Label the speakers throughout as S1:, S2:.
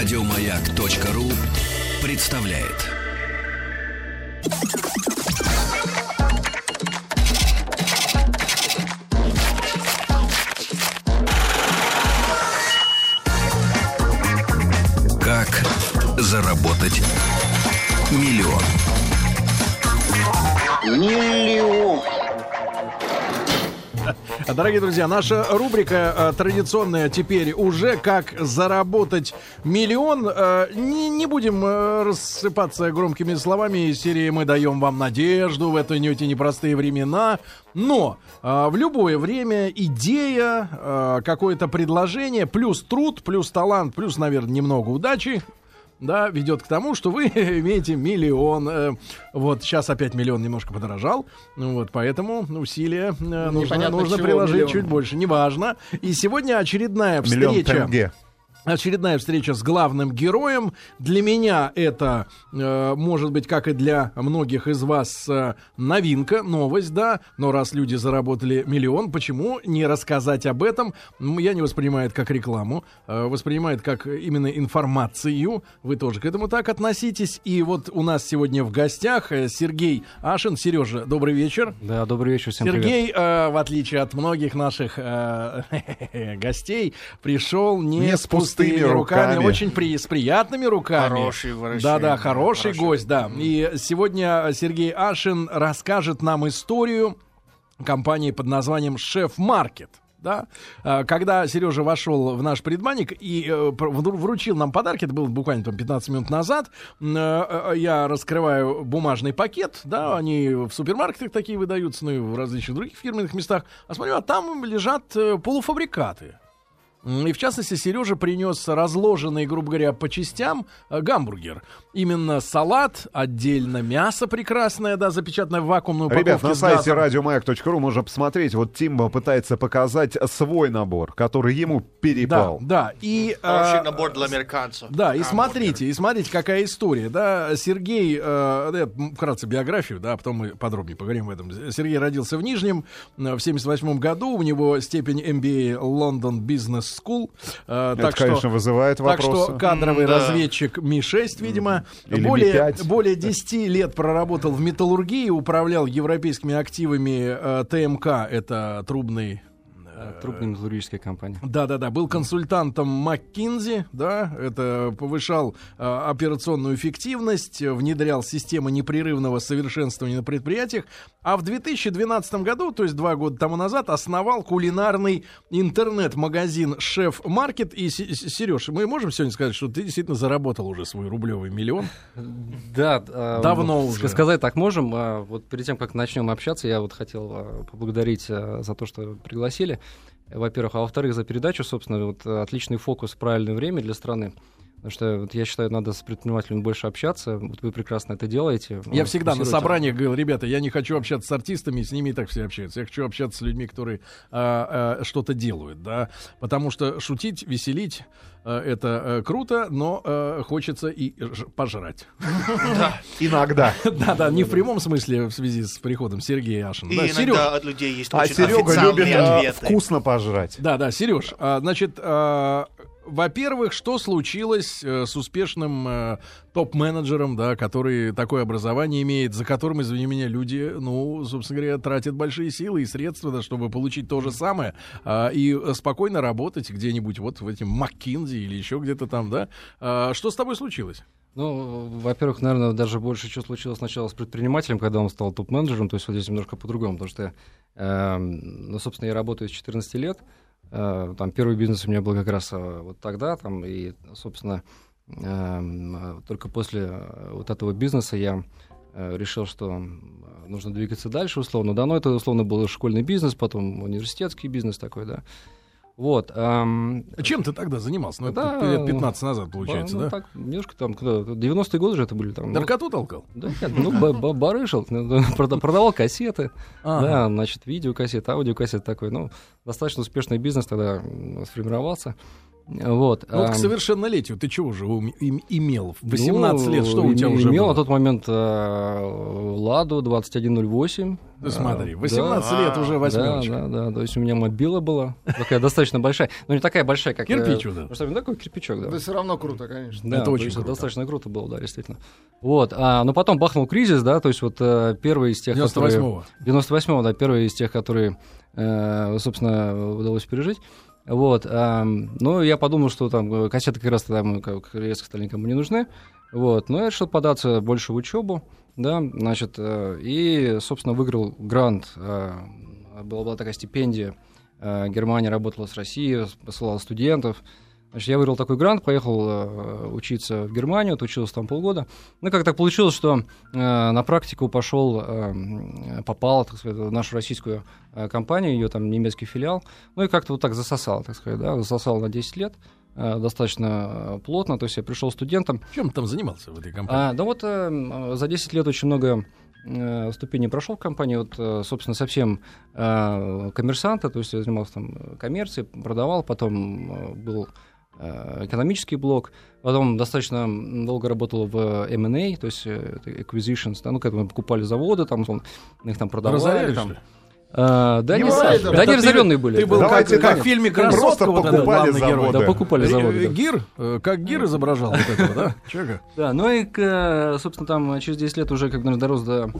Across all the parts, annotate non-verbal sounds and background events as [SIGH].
S1: Радиомаяк.ру представляет. Как заработать миллион?
S2: Миллион.
S3: Дорогие друзья, наша рубрика э, традиционная теперь уже как заработать миллион. Э, не, не будем э, рассыпаться громкими словами из серии «Мы даем вам надежду в эти, эти непростые времена». Но в любое время идея, какое-то предложение, плюс труд, плюс талант, плюс, наверное, немного удачи да, ведет к тому, что вы [LAUGHS] имеете миллион. Э, вот сейчас опять миллион немножко подорожал, ну вот поэтому усилия э, нужно, нужно приложить
S4: миллион.
S3: чуть больше, неважно. И сегодня очередная
S5: Миллион
S3: встреча.
S5: тенге.
S3: Очередная встреча с главным героем. Для меня это, э, может быть, как и для многих из вас, э, новинка, новость, да. Но раз люди заработали миллион, почему не рассказать об этом? Я не воспринимаю это как рекламу, э, воспринимаю это как именно информацию. Вы тоже к этому так относитесь. И вот у нас сегодня в гостях э, Сергей Ашин. Сережа, добрый вечер.
S6: Да, добрый вечер, всем привет.
S3: Сергей, э, в отличие от многих наших э, [LAUGHS] гостей, пришел не,
S5: Не
S3: с
S5: с
S3: пустыми
S5: пустыми
S3: руками,
S5: руками.
S3: очень при, с приятными руками.
S4: Хороший врачей,
S3: Да, да,
S4: да,
S3: хороший
S4: хороший.
S3: гость, да. И сегодня Сергей Ашин расскажет нам историю компании под названием Шеф Маркет. Да? А, Когда Сережа вошел в наш предбанник и э, вручил нам подарки, это было буквально там 15 минут назад, э, э, я раскрываю бумажный пакет, да, они в супермаркетах такие выдаются, ну и в различных других фирменных местах, а смотрю, а там лежат полуфабрикаты. И в частности, Сережа принес разложенный, грубо говоря, по частям э, гамбургер. Именно салат, отдельно мясо прекрасное, да, запечатанное в вакуумную упаковке
S5: Ребят, на сайте радиомаяк.ру можно посмотреть. Вот Тимба пытается показать свой набор, который ему
S3: Да,
S5: перепал.
S3: да. И,
S4: Хороший
S3: а,
S4: набор для американцев.
S3: Да, и смотрите, и смотрите, какая история, да. Сергей, э, да, м, вкратце биографию, да, а потом мы подробнее поговорим в этом. Сергей родился в Нижнем э, в 78 году, у него степень MBA London Business School. э,
S5: Это,
S3: так что-
S5: конечно, вызывает
S3: Так
S5: вопросы.
S3: что кадровый
S4: М-да.
S3: разведчик Ми-6, видимо,
S5: Или
S3: более,
S5: Ми-5.
S3: более 10 лет проработал в металлургии, управлял европейскими активами э, ТМК, это трубный
S6: Э, Трубная металлургическая компания.
S3: да-да-да, был консультантом McKinsey, да, это повышал э, операционную эффективность, э, внедрял системы непрерывного совершенствования на предприятиях, а в 2012 году, то есть два года тому назад, основал кулинарный интернет-магазин Шеф Маркет. И, Сереж, мы можем сегодня сказать, что ты действительно заработал уже свой рублевый миллион?
S6: Да, э,
S3: Давно уже.
S6: Сказать так можем. А, Вот перед тем, как начнем общаться, я вот хотел э, поблагодарить э, за то, что пригласили. Во-первых, а во-вторых, за передачу, собственно, вот э, отличный фокус правильное время для страны. Потому что вот, я считаю, надо с предпринимателями больше общаться. Вот вы прекрасно это делаете.
S3: Я
S6: Вот,
S3: всегда на собраниях говорил, ребята, я не хочу общаться с артистами, с ними и так все общаются. Я хочу общаться с людьми, которые а, а, что-то делают, да. Потому что шутить, веселить а, это а, круто, но а, хочется и ж- пожрать. [LAUGHS]
S5: Иногда.
S3: Да-да, не в прямом смысле в связи с приходом Сергея Ашина.
S4: И
S3: Да,
S4: иногда от людей есть
S5: А
S4: очень
S5: Серега любит вкусно пожрать.
S3: Да, да, Сереж, а, значит, а, во-первых, что случилось э, с успешным э, топ-менеджером, да, который такое образование имеет, за которым, извини меня, люди, ну, собственно говоря, тратят большие силы и средства, да, чтобы получить то же самое а, и э, спокойно работать где-нибудь вот в этом МакКинзи или еще где-то там, да. А, что с тобой случилось?
S6: Ну, во-первых, наверное, даже больше что случилось сначала с предпринимателем, когда он стал топ-менеджером, то есть вот здесь немножко по-другому, потому что, эм, ну, собственно, я работаю с 14 лет, Э, там первый бизнес у меня был как раз э, вот тогда, там, и, собственно, эм, э, только после э, вот этого бизнеса я э, решил, что нужно двигаться дальше, условно, да, но это, условно, был школьный бизнес, потом университетский бизнес такой, да, вот. эм,
S3: Чем ты тогда занимался? Ну, это
S6: Да,
S3: лет 15 назад, получается,
S6: ну,
S3: да?
S6: так, немножко там, когда, 90-е годы же это были там. ну,
S3: Наркоту толкал?
S6: да нет, ну, ба- ба- барыжил, ну, [LAUGHS] прода- продавал кассеты,
S3: Ага.
S6: да, значит, видеокассеты, аудиокассеты такой, ну, достаточно успешный бизнес тогда сформировался. Вот.
S3: Ну, вот к
S6: ам,
S3: совершеннолетию ты чего уже ум- им- имел? В 18
S6: ну,
S3: лет что у тебя уже
S6: имел
S3: было?
S6: на тот момент э, Ладу 2108.
S3: Ты смотри,
S6: Э,
S3: 18 лет уже
S6: да,
S3: восьмерочка.
S6: да, да, то есть у меня мобила была, такая достаточно большая, но не такая большая, как... э,
S3: Кирпич вот этот.
S6: ну, что, ну, такой кирпичок, да.
S2: Это все равно круто, конечно.
S6: Да,
S3: Это
S6: то
S3: очень круто.
S6: достаточно круто было, да, действительно. Вот, а, но потом бахнул кризис, да, то есть вот э, первый из тех, которые...
S3: 98-го.
S6: 98-го, да, первый из тех, которые, э, собственно, удалось пережить. Вот, ам, ну, я подумал, что там э, кассеты как раз там как резко стали никому не нужны. Вот, но я решил податься больше в учебу, да, значит, э, и, собственно, выиграл грант. э, была, была такая стипендия. э, Германия работала с Россией, посылала студентов. Значит, я выиграл такой грант, поехал э, учиться в Германию, отучился там полгода. Ну, как так получилось, что э, на практику пошел, э, попал, так сказать, в нашу российскую э, компанию, ее там немецкий филиал. Ну и как-то вот так засосал, так сказать, да, засосал на 10 лет, э, достаточно э, плотно. То есть я пришел студентом.
S3: Чем там занимался в этой компании?
S6: А, да вот э, за 10 лет очень много э, ступеней прошел в компании, вот, э, собственно, совсем э, коммерсанта, то есть я занимался там коммерцией, продавал, потом был экономический блок, потом достаточно долго работал в M&A, то есть э, acquisitions, да, ну, когда мы покупали заводы, там, их там продавали.
S3: Разоряли,
S6: там.
S3: что ли?
S6: А, да,
S5: Не
S6: не,
S5: важно.
S6: да,
S3: ты-
S6: разоренные были.
S3: Ты был
S5: Давайте
S3: как, как в фильме «Красотка», вот этот
S5: покупали
S3: главный герой.
S5: заводы.
S6: Да, покупали
S3: Э,
S6: заводы, да.
S3: Гир? Э, Как Гир изображал вот этого, да? [LAUGHS] Человека?
S6: Да, ну и, к, э, собственно, там через 10 лет уже, как наверное, дорос до,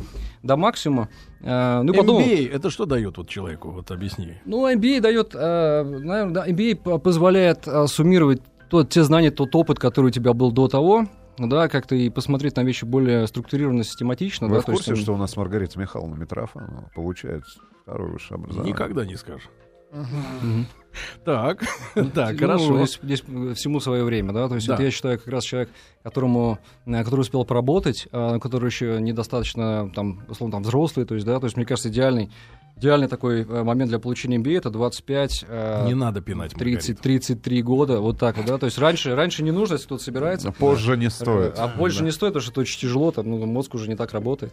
S6: до максимума. Ну, подумал,
S3: MBA, это что дает вот человеку? Вот объясни.
S6: Ну, MBA дает, э, наверное, MBA позволяет суммировать тот, те знания, тот опыт, который у тебя был до того, да, как-то и посмотреть на вещи более структурированно, систематично.
S5: Вы
S6: да,
S5: в
S6: то есть,
S5: курсе, что у нас Маргарита Михайловна Митрофанова получает второе высшее образование?
S3: Никогда не скажешь. Так, [LAUGHS] так,
S6: Ну, [LAUGHS]
S3: хорошо.
S6: Здесь, всему свое время, да. То есть я считаю, как раз человек, которому, э, который успел поработать, а, который еще недостаточно там, условно, там, взрослый, то есть, да, то есть, мне кажется, идеальный, идеальный такой э, момент для получения MBA это 25, э,
S3: Не надо пинать
S6: 30, 33 года, вот так вот, да. То есть раньше, ранше не нужно, если кто-то собирается.
S5: Позже не стоит.
S6: А больше не стоит, потому что это очень тяжело, там, ну, мозг уже не так работает.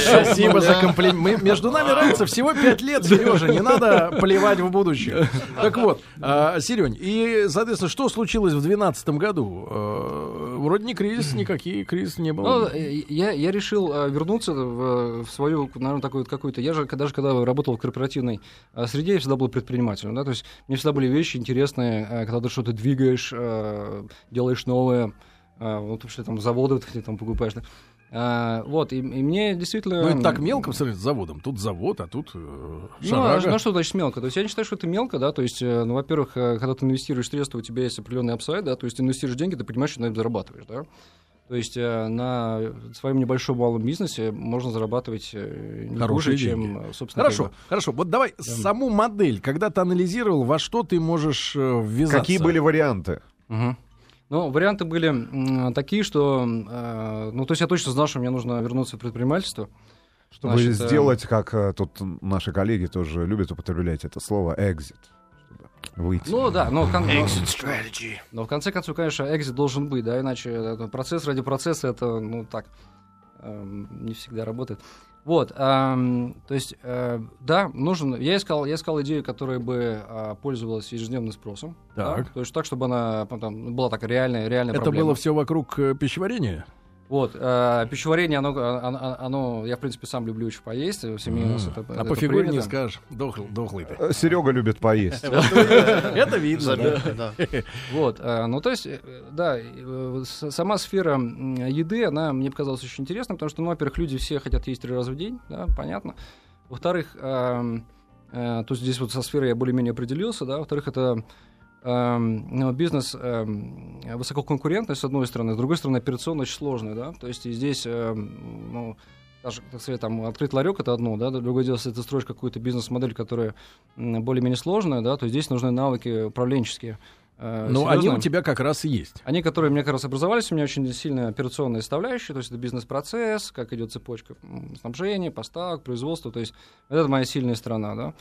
S3: Спасибо за комплимент. Между нами разница всего 5 лет, Сережа. Не надо плевать в будущее. Так вот, а, Серень, и, соответственно, что случилось в 2012 году? Э, Вроде не кризис, никакие кризис не
S6: Ну,
S3: было.
S6: э, я, я решил вернуться в, в наверное, такую вот какую-то... Я же, даже когда работал в корпоративной э, среде, я всегда был предпринимателем, да, то есть мне всегда были вещи интересные, э, когда ты что-то двигаешь, э, делаешь новое, вот вообще там заводы ты там покупаешь, да. А, вот, и, и мне действительно...
S3: Ну, это так мелко сравнению с заводом. Тут завод, а тут э,
S6: Ну, а, ну, что значит мелко? То есть я не считаю, что это мелко, да, то есть, ну, во-первых, когда ты инвестируешь средства, у тебя есть определенный апсайд, да, то есть ты инвестируешь деньги, ты понимаешь, что на этом зарабатываешь, да. То есть э, на своем небольшом малом бизнесе можно зарабатывать э, не
S3: Хорошие
S6: хуже,
S3: деньги.
S6: чем, э, собственно,
S3: Хорошо,
S6: как бы-
S3: хорошо. Вот давай саму модель, когда ты анализировал, во что ты можешь ввязаться.
S5: Какие были варианты?
S6: Мгм. Ну, варианты были такие, что, э, ну, то есть я точно знал, что мне нужно вернуться в предпринимательство.
S5: Чтобы
S6: Значит,
S5: сделать, как э, тут наши коллеги тоже любят употреблять это слово, exit. Выйти.
S6: Ну да, но, в кон- но- но в конце концов, конечно, экзит должен быть, да, иначе процесс ради процесса это, ну так, эм, не всегда работает. Вот, эм, то есть, э, да, нужен. Я искал, я искал идею, которая бы э, пользовалась ежедневным спросом. да,
S3: Так.
S6: то есть так, чтобы она ну, там, была такая реальная, реальная
S3: Это
S6: проблема.
S3: было все вокруг э, пищеварения?
S6: Вот, э, пищеварение, оно, оно, оно- я, в принципе, сам люблю очень поесть, в семье у нас это
S3: а
S6: это
S3: по фигуре не
S6: принято.
S3: скажешь. Дохл- Дохлый ты.
S5: Э, Серега любит поесть. [LAUGHS]
S3: Это видно. [LAUGHS]
S6: Вот, э, ну то есть, э, да, э, сама сфера еды, она мне показалась очень интересной, потому что, ну, во-первых, люди все хотят есть три раза в день, да, понятно. Во-вторых, эм, э, то есть здесь вот со сферой я более-менее определился, да. Во-вторых, это бизнес эм, высококонкурентный, с одной стороны, с другой стороны, операционно очень сложный, да. То есть и здесь, эм, ну, даже, так сказать, там, открыть ларек это одно, да, другое дело, если ты строишь какую-то бизнес-модель, которая более-менее сложная, да, то здесь нужны навыки управленческие. э,
S3: Ну, они у тебя как раз и есть.
S6: Они, которые, мне как раз образовались, у меня очень сильная операционная составляющая, то есть это бизнес-процесс, как идет цепочка снабжения, поставок, производства, то есть это моя сильная сторона, да.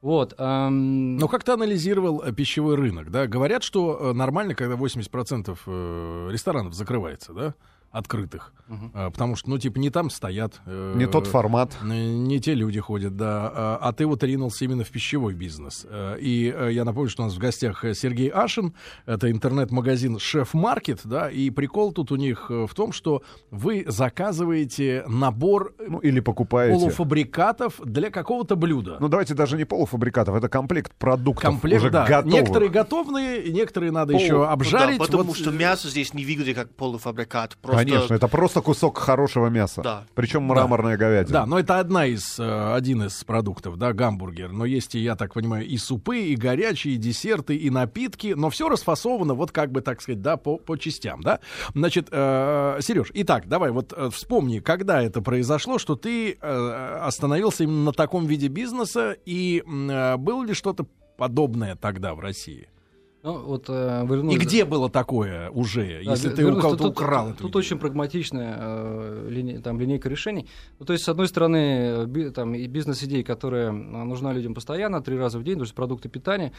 S6: Вот. эм,
S3: Но как ты анализировал э, пищевой рынок, да? Говорят, что э, нормально, когда 80% э, ресторанов закрывается, да? Открытых.
S6: Мгм.
S3: А, Потому что, ну, типа, не там стоят. э,
S5: Не тот формат.
S3: Н- Не те люди ходят, да. А, а ты вот ринулся именно в пищевой бизнес. Э, И э, я напомню, что у нас в гостях э, Сергей Ашин. Это интернет-магазин Шеф Маркет, да. И прикол тут у них э, в том, что вы заказываете набор э,
S5: Ну, или покупаете.
S3: полуфабрикатов для какого-то блюда.
S5: Ну, давайте даже не полуфабрикатов, это комплект продуктов
S3: Комплект,
S5: уже
S3: да.
S5: готовых.
S3: Некоторые готовные, некоторые надо
S5: Пол-
S3: еще обжарить.
S2: да, потому
S3: Вот,
S2: что
S3: э,
S2: мясо здесь не выглядит как полуфабрикат. Просто...
S5: Конечно, это просто кусок хорошего мяса.
S2: Да.
S5: Причем мраморная говядина.
S3: Да, но это одна из, э, один из продуктов, да, гамбургер. Но есть, и, я так понимаю, и супы, и горячие, и десерты, и напитки. Но все расфасовано, вот как бы, так сказать, да, по, по частям, да. Значит, э, Сереж, итак, давай вот э, вспомни, когда это произошло, что ты э, остановился именно на таком виде бизнеса, и э, было ли что-то подобное тогда в России?
S6: Ну, вот, э,
S3: И
S6: вернусь-
S3: где было такое уже,
S6: Да,
S3: если ты у кого-то
S6: тут- тут-
S3: украл
S6: Тут,
S3: идею?
S6: очень прагматичная э, линия- там, линейка решений. Ну, то есть, с одной стороны, би- там, и бизнес-идея, которая э, нужна людям постоянно, три раза в день, то есть продукты питания.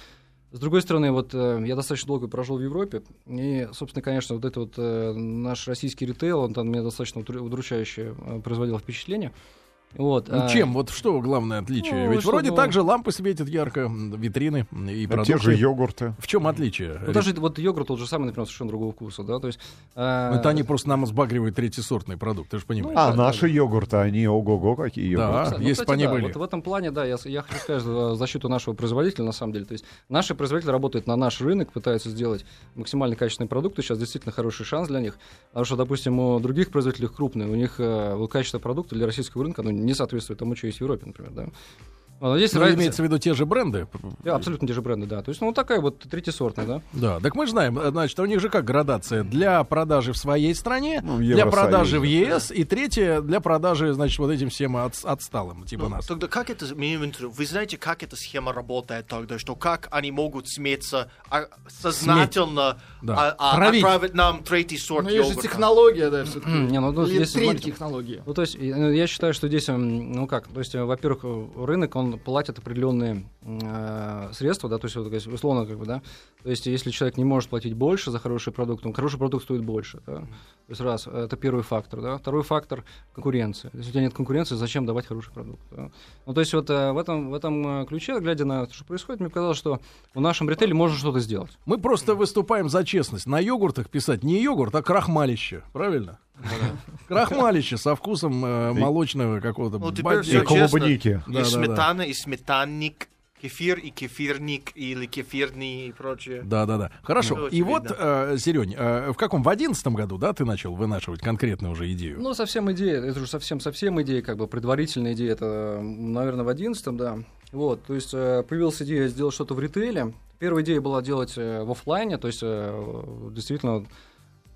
S6: С другой стороны, вот э, я достаточно долго прожил в Европе, и, собственно, конечно, вот это вот э, наш российский ритейл, он там мне достаточно удру- удручающе э, производил впечатление. Вот,
S3: Ну,
S6: а,
S3: чем? Вот что главное отличие?
S6: Ну,
S3: Ведь
S6: что,
S3: вроде
S6: ну-
S3: так же лампы светят ярко, витрины и
S5: А
S3: продукты.
S5: те же йогурты.
S3: В чем отличие?
S6: Ну, даже вот йогурт тот же самый, например, совершенно другого вкуса, да, то есть... э,
S3: Ну, Это они просто нам сбагривают третьесортный продукт, ты же понимаешь.
S6: Ну,
S5: А
S6: да,
S5: наши йогурты, они ого-го какие
S3: Да.
S5: йогурты.
S6: Кстати,
S3: если бы они
S6: да,
S3: были.
S6: Вот в этом плане, да, я, я хочу сказать за защиту нашего производителя, на самом деле. То есть наши производители работают на наш рынок, пытаются сделать максимально качественные продукты. Сейчас действительно хороший шанс для них. Потому что, допустим, у других производителей крупные, у них э, качество продукта для российского рынка оно не соответствует тому, что есть в Европе, например, да. Но здесь
S3: Ну,
S6: разница-
S3: имеется в виду те же бренды.
S6: Да, абсолютно те же бренды, да. То есть, ну, вот такая вот третьесортная, да.
S3: Да, так мы знаем, э, значит, у них же как градация для продажи в своей стране,
S5: Ну, в
S3: для продажи в ЕС, и третье для продажи, значит, вот этим всем от- отсталым, типа
S2: Ну,
S3: нас.
S2: Тогда как это, вы знаете, как эта схема работает тогда, что как они могут сметься а, сознательно
S3: Да.
S2: а- а, отправить нам третий сорт
S4: Ну, есть же технология, да, все-таки.
S6: Не, ну, ну,
S4: Или
S6: здесь,
S4: третья
S6: смотрите,
S4: технология.
S6: Ну, то есть, и, ну, я считаю, что здесь, м, ну как, то есть, э, во-первых, э, рынок, он платит определенные э, средства, да, то есть, вот, условно, как бы, да, то есть, если человек не может платить больше за хороший продукт, он хороший продукт стоит больше, да, то есть, раз, это первый фактор, да, второй фактор — конкуренция, если у тебя нет конкуренции, зачем давать хороший продукт, да? ну, то есть, вот э, в этом, в этом э, ключе, глядя на то, что происходит, мне показалось, что в нашем ритейле можно что-то сделать.
S3: Мы просто выступаем за честность. На йогуртах писать не йогурт, а крахмалище. Правильно? Крахмалище со вкусом э, молочного какого-то
S2: Ну, теперь все
S5: И клубники.
S2: честно.
S3: Да,
S2: и
S3: да,
S2: сметана, и сметанник, кефир, и кефирник, или кефирный и прочее.
S3: Да, да, да. Хорошо.
S2: Ну,
S3: И вот, э, Серень, э, в каком? В одиннадцатом году, да, ты начал вынашивать конкретную уже идею?
S6: Ну, совсем идея, это уже совсем-совсем идея, как бы предварительная идея, это, наверное, в одиннадцатом, да. Вот, то есть э, появилась идея сделать что-то в ритейле. Первая идея была делать э, в офлайне, то есть э, действительно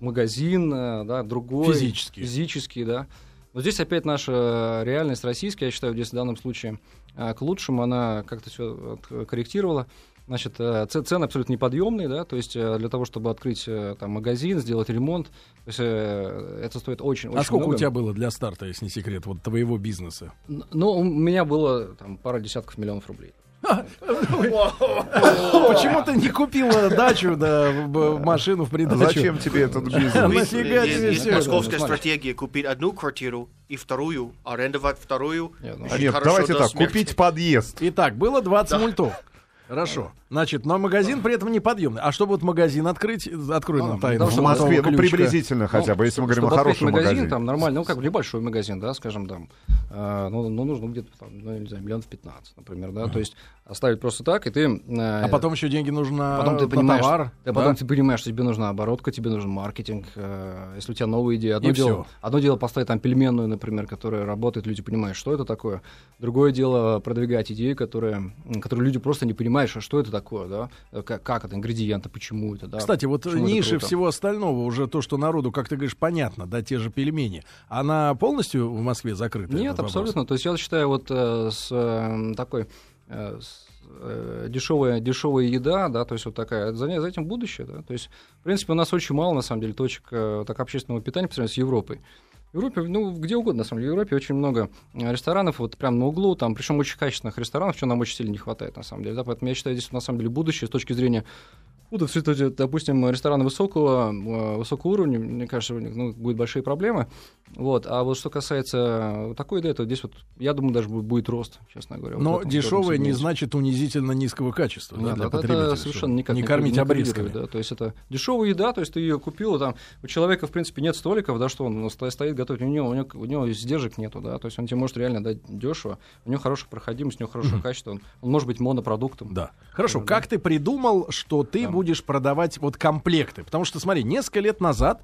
S6: магазин, э, да, другой.
S3: Физически.
S6: Физический, да. Но здесь опять наша реальность российская, я считаю, здесь в данном случае э, к лучшему, она как-то все корректировала. Значит, э, цены абсолютно неподъемные, да, то есть э, для того, чтобы открыть э, там магазин, сделать ремонт, то есть э, это стоит очень, очень
S3: а сколько
S6: много.
S3: у тебя было для старта, если не секрет, вот твоего бизнеса?
S6: Ну, у меня было там пара десятков миллионов рублей.
S3: Почему ты не купила дачу, да, машину в придачу?
S5: Зачем тебе этот бизнес?
S3: Нафига тебе
S2: московская стратегия купить одну квартиру и вторую, арендовать вторую.
S6: Нет, ну,
S5: нет, давайте так, купить подъезд.
S3: Итак, было 20 мультов. Хорошо. Значит, но магазин при этом неподъемный. А чтобы вот магазин открыть, открой
S6: Ну,
S3: нам тайну.
S6: потому
S5: В Москве, ну, приблизительно хотя бы, если мы говорим о хорошем
S6: магазин,
S5: магазине.
S6: там нормально, ну, как бы небольшой магазин, да, скажем, там, э, ну, ну, нужно где-то, там, ну, не знаю, миллионов 15, например, да, то есть оставить просто так, и ты... э,
S3: А потом еще деньги нужно
S6: Потом ты
S3: на
S6: понимаешь,
S3: товар.
S6: да,
S3: да?
S6: потом ты понимаешь, что тебе нужна оборотка, тебе нужен маркетинг. э, если у тебя новая идея, одно
S3: И
S6: дело, одно дело поставить там пельменную, например, которая работает, люди понимают, что это такое. Другое дело продвигать идею, которая, которую люди просто не понимают, что это такое, да, э, как, как это, ингредиенты, почему это, да.
S3: Кстати, вот
S6: почему
S3: ниже всего остального, уже то, что народу, как ты говоришь, понятно, да, те же пельмени, она полностью в Москве закрыта?
S6: Нет,
S3: этот вопрос?
S6: абсолютно. То есть я считаю, вот э, с э, такой э, с, э, дешевая, дешевая еда, да, то есть вот такая, за, за этим будущее, да. То есть, в принципе, у нас очень мало, на самом деле, точек э, так, общественного питания по сравнению с Европой. В Европе, ну, где угодно, на самом деле, в Европе очень много э, ресторанов, вот прям на углу, там, причем очень качественных ресторанов, чего нам очень сильно не хватает, на самом деле, да, поэтому я считаю, здесь, на самом деле, будущее с точки зрения Ну, кстати, допустим, рестораны высокого, э, высокого уровня, мне кажется, у них ну, будут большие проблемы. Вот. А вот что касается такой еды, то здесь вот, я думаю, даже будет, рост, честно говоря. вот
S3: Но
S6: этом
S3: дешевое не значит унизительно низкого качества да,
S6: Нет,
S3: для
S6: это
S3: потребителя.
S6: совершенно никак
S3: не
S6: не
S3: кормить
S6: коррелирует,
S3: обрезками.
S6: Да, то есть это дешевая еда, то есть ты ее купила, там у человека, в принципе, нет столиков, да, что он сто- стоит готовить, у него, у него, у него издержек нету, да, то есть он тебе может реально дать дешево, у него хорошая проходимость, у него хорошее качество, он, он может быть монопродуктом.
S3: Да. Хорошо,
S6: Да.
S3: как ты придумал, что ты
S6: Да.
S3: будешь продавать вот комплекты? Потому что, смотри, несколько лет назад,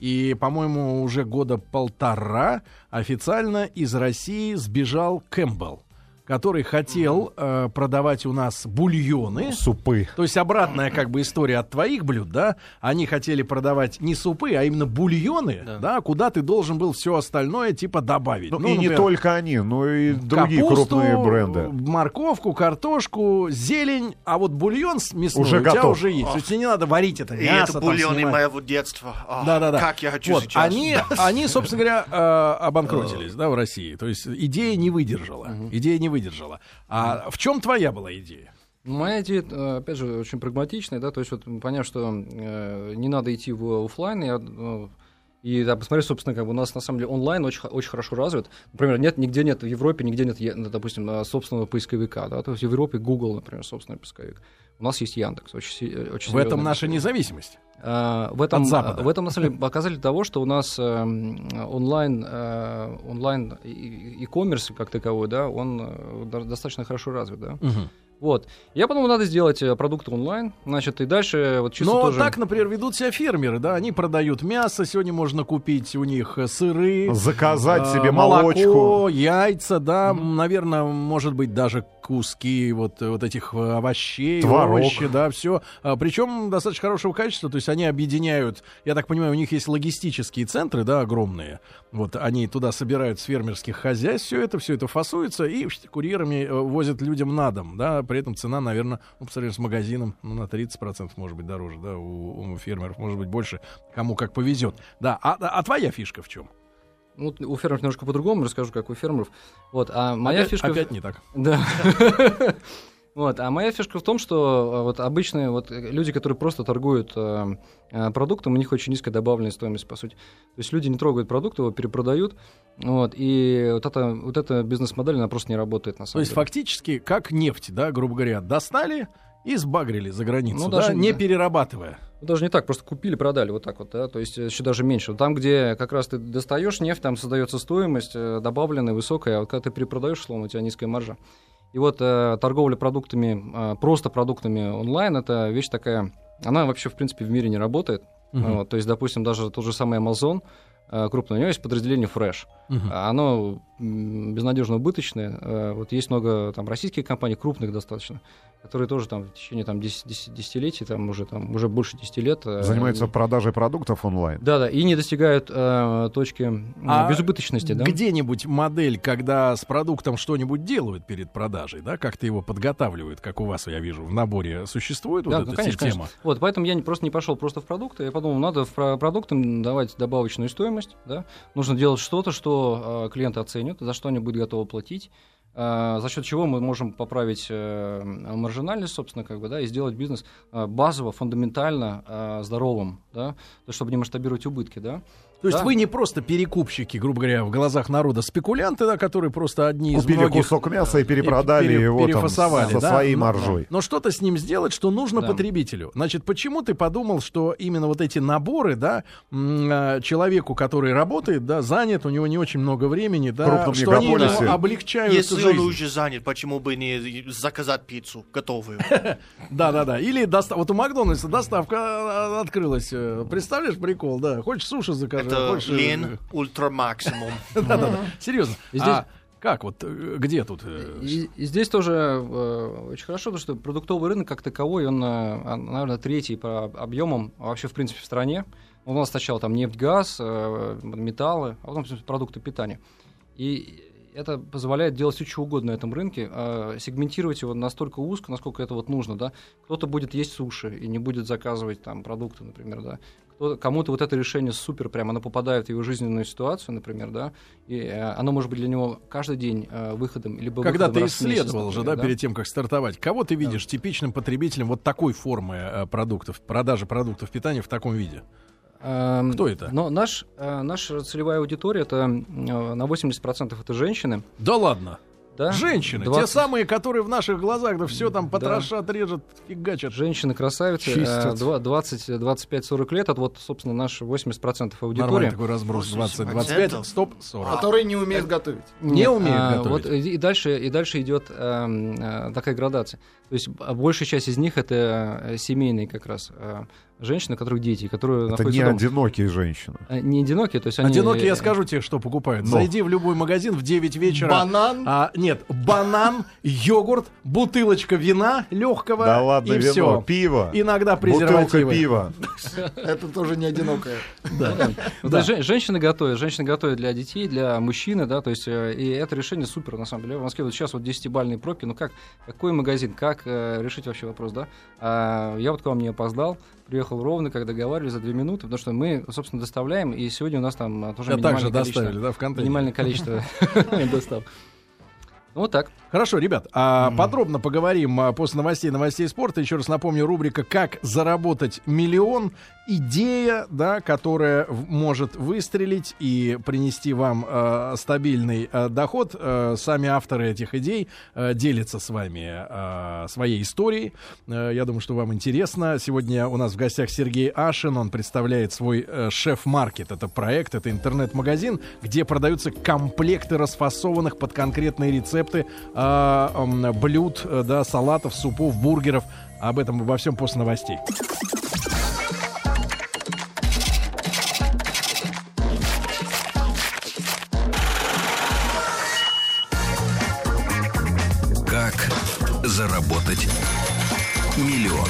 S3: и, по-моему, уже года полтора, официально из России сбежал Кэмпбелл, который хотел э, продавать у нас бульоны.
S5: Супы.
S3: То есть обратная как бы история от твоих блюд, да? Они хотели продавать не супы, а именно бульоны, да,
S2: Да.
S3: куда ты должен был все остальное типа добавить.
S5: Ну,
S3: Ну,
S5: и не
S3: например,
S5: только они, но и другие
S3: капусту,
S5: крупные бренды.
S3: Морковку, картошку, зелень, а вот бульон с мясной
S5: Уже
S3: у тебя
S5: готов.
S3: уже есть. То есть тебе не надо варить это
S2: И
S3: мясо.
S2: это бульоны моего детства.
S3: Да-да-да.
S2: Как я хочу
S3: Вот,
S2: сейчас.
S3: Они, [LAUGHS] они, собственно говоря, э, обанкротились, да, в России. То есть идея не выдержала. Идея не выдержала. А в чем твоя была идея?
S6: Моя идея, э, опять же, очень прагматичная, да, то есть вот поняв, что э, не надо идти в офлайн, я э, и да, посмотри, собственно, как бы у нас на самом деле онлайн очень, очень хорошо развит. Например, нет, нигде нет в Европе, нигде нет, ну, допустим, собственного поисковика, да, то есть в Европе Google, например, собственный поисковик. У нас есть Яндекс, очень, э, очень
S3: В этом наша независимость.
S6: А, в этом,
S3: От Запада.
S6: в этом, на самом деле, показатель того, что у нас э, онлайн, э, онлайн и- e-commerce как таковой, да, он э, до- достаточно хорошо развит, да. Вот. Я подумал, надо сделать э, продукты онлайн, значит, и дальше вот чисто
S3: Но
S6: тоже...
S3: так, например, ведут себя фермеры, да, они продают мясо, сегодня можно купить у них э, сыры,
S5: Заказать
S3: э,
S5: себе
S3: молоко,
S5: молочку.
S3: яйца, да, наверное, может быть даже куски вот, э, вот этих э, овощей,
S5: Творог.
S3: овощи, да, все. Причем достаточно хорошего качества, то есть они объединяют, я так понимаю, у них есть логистические центры, да, огромные. Вот они туда собирают с фермерских хозяйств все это, все это фасуется и курьерами э, возят людям на дом, да, при этом цена, наверное, ну, по сравнению с магазином, ну, на 30% может быть дороже, да, у, у фермеров может быть больше, кому как повезет. Да, а, а твоя фишка в чем?
S6: Ну, у фермеров немножко по-другому, расскажу, как у фермеров. Вот, а моя
S3: опять,
S6: фишка...
S3: опять не так.
S6: Да. [LAUGHS] Вот, а моя фишка в том, что э, вот обычные вот э, люди, которые просто торгуют э, э, продуктом, у них очень низкая добавленная стоимость, по сути. То есть люди не трогают продукт, его перепродают, вот, и вот эта, вот эта бизнес-модель, она просто не работает, на
S3: То
S6: самом
S3: есть
S6: деле.
S3: фактически как нефть, да, грубо говоря, достали и сбагрили за границу,
S6: Ну,
S3: да,
S6: даже-
S3: не
S6: да.
S3: перерабатывая.
S6: Ну, Даже не так, просто купили, продали, вот так вот, да, то есть еще даже меньше. Там, где как раз ты достаешь нефть, там создается стоимость добавленная, высокая, а вот когда ты перепродаешь, словно, у тебя низкая маржа. И вот э, торговля продуктами, э, просто продуктами онлайн, это вещь такая, она вообще, в принципе, в мире не работает.
S3: Мгм.
S6: Вот, то есть, допустим, даже тот же самый Amazon, э, крупный, у него есть подразделение Fresh. А Оно безнадежно убыточное. Э, Вот есть много там российских компаний, крупных достаточно, которые тоже там в течение там, 10, 10 десятилетий, там уже, там, уже больше 10 лет... э,
S5: Занимаются продажей продуктов онлайн.
S6: Да-да, и не достигают э, точки
S3: А
S6: безубыточности, да?
S3: Где-нибудь модель, когда с продуктом что-нибудь делают перед продажей, да, как-то его подготавливают, как у вас, я вижу, в наборе существует
S6: Да,
S3: вот
S6: ну,
S3: эта
S6: конечно,
S3: система?
S6: конечно. Вот, поэтому я не, просто не пошел просто в продукты. Я подумал, надо в про- продуктам давать добавочную стоимость. Да? Нужно делать что-то, что э, клиенты оценят, за что они будут готовы платить. э, за счет чего мы можем поправить э, маржинальность, собственно, как бы, да, и сделать бизнес э, базово, фундаментально здоровым, да, то, чтобы не масштабировать убытки, да.
S3: То есть
S6: Да.
S3: вы не просто перекупщики, грубо говоря, в глазах народа, спекулянты, да, которые просто одни из
S5: Купили
S3: многих...
S5: кусок мяса и перепродали
S3: пере-
S5: его там со
S3: да?
S5: своей
S3: Но-
S5: маржой.
S3: Но что-то с ним сделать, что нужно
S6: Да.
S3: потребителю. Значит, почему ты подумал, что именно вот эти наборы, да, а, человеку, который работает, да, занят, у него не очень много времени, да,
S5: крупном
S3: что они ему облегчают
S2: Если
S3: жизнь.
S2: он уже занят, почему бы не заказать пиццу готовую?
S3: Да, да, да. Или вот у Макдональдса доставка а, открылась. э, Представляешь, прикол, да. Хочешь суши закажи, а
S2: Это
S3: хочешь... э,
S2: лен [LAUGHS] ультра максимум.
S3: Серьезно. А как вот, э, где тут? э,
S6: И, и здесь тоже э, очень хорошо, потому что продуктовый рынок как таковой, он, э, наверное, третий по объемам вообще, в принципе, в стране. У нас сначала там нефть, газ, э, металлы, а потом продукты питания. И это позволяет делать все, что угодно на этом рынке, э, сегментировать его настолько узко, насколько это вот нужно, да. Кто-то будет есть суши и не будет заказывать там продукты, например, да. Кому-то вот это решение супер, прям оно попадает в его жизненную ситуацию, например, да, и э, оно может быть для него каждый день э, выходом, либо
S3: Когда
S6: выходом
S3: ты
S6: в месяц,
S3: исследовал же, да,
S6: например,
S3: перед тем, как стартовать, кого ты видишь типичным потребителем вот такой формы э, продуктов, продажи продуктов питания в таком виде?
S6: Эм,
S3: Кто это?
S6: Но наш, наша целевая аудитория это на 80% это женщины.
S3: Да ладно.
S6: Да?
S3: Женщины, те
S6: 20
S3: самые, которые в наших глазах, да все там
S6: Да.
S3: потрошат, режут, фигачат.
S6: Женщины-красавицы, э,
S5: Чистят.
S6: два- 20, 25-40 лет, это вот, собственно, наш 80%
S3: Нормальный
S6: аудитории.
S3: такой разброс. 20,
S2: 80%.
S3: 25, стоп, 40.
S4: Которые не умеют готовить.
S3: Не
S6: Нет,
S3: умеют
S6: а,
S3: готовить.
S6: Вот, и, дальше, и дальше идет эм, э, такая градация. То есть б- большая часть из них это э, семейные как раз э, женщины, у которых дети, которые
S5: Это
S6: находятся
S5: не
S6: дома.
S5: одинокие женщины.
S6: Э, Не одинокие, то есть они...
S3: Одинокие, я
S6: э,
S3: скажу тебе, что покупают.
S5: Но.
S3: Зайди в любой магазин в 9 вечера.
S4: Банан.
S3: А, нет, банан, йогурт, бутылочка вина легкого
S5: Да ладно,
S3: и
S5: вино,
S3: все.
S5: пиво,
S3: Иногда
S5: бутылка
S3: презервативы.
S5: пива. [LAUGHS]
S4: Это тоже не одинокое.
S6: То есть жен- женщины готовят, женщины готовят для детей, для мужчины, да, то есть э, и это решение супер на самом деле. В Москве вот сейчас вот 10-бальные пробки, ну как, какой магазин, как решить вообще вопрос, да? А, я вот к вам не опоздал, приехал ровно, как договаривались, за две минуты, потому что мы, собственно, доставляем, и сегодня у нас там а, тоже
S3: Я также
S6: минимальное количество,
S3: доставили, да, в контейнере.
S6: минимальное количество [LAUGHS] [LAUGHS] достав. Вот так.
S3: Хорошо, ребят, а подробно поговорим а, после новостей, новостей спорта. Еще раз напомню, рубрика «Как заработать миллион». Идея, да, которая может выстрелить и принести вам э, стабильный э, доход. Э, сами авторы этих идей э, делятся с вами э, своей историей. Э, я думаю, что вам интересно. Сегодня у нас в гостях Сергей Ашин. Он представляет свой э, шеф-маркет. Это проект, это интернет-магазин, где продаются комплекты расфасованных под конкретные рецепты э, м, блюд, э, да, салатов, супов, бургеров. Об этом обо всем после новостей.
S1: Заработать миллион?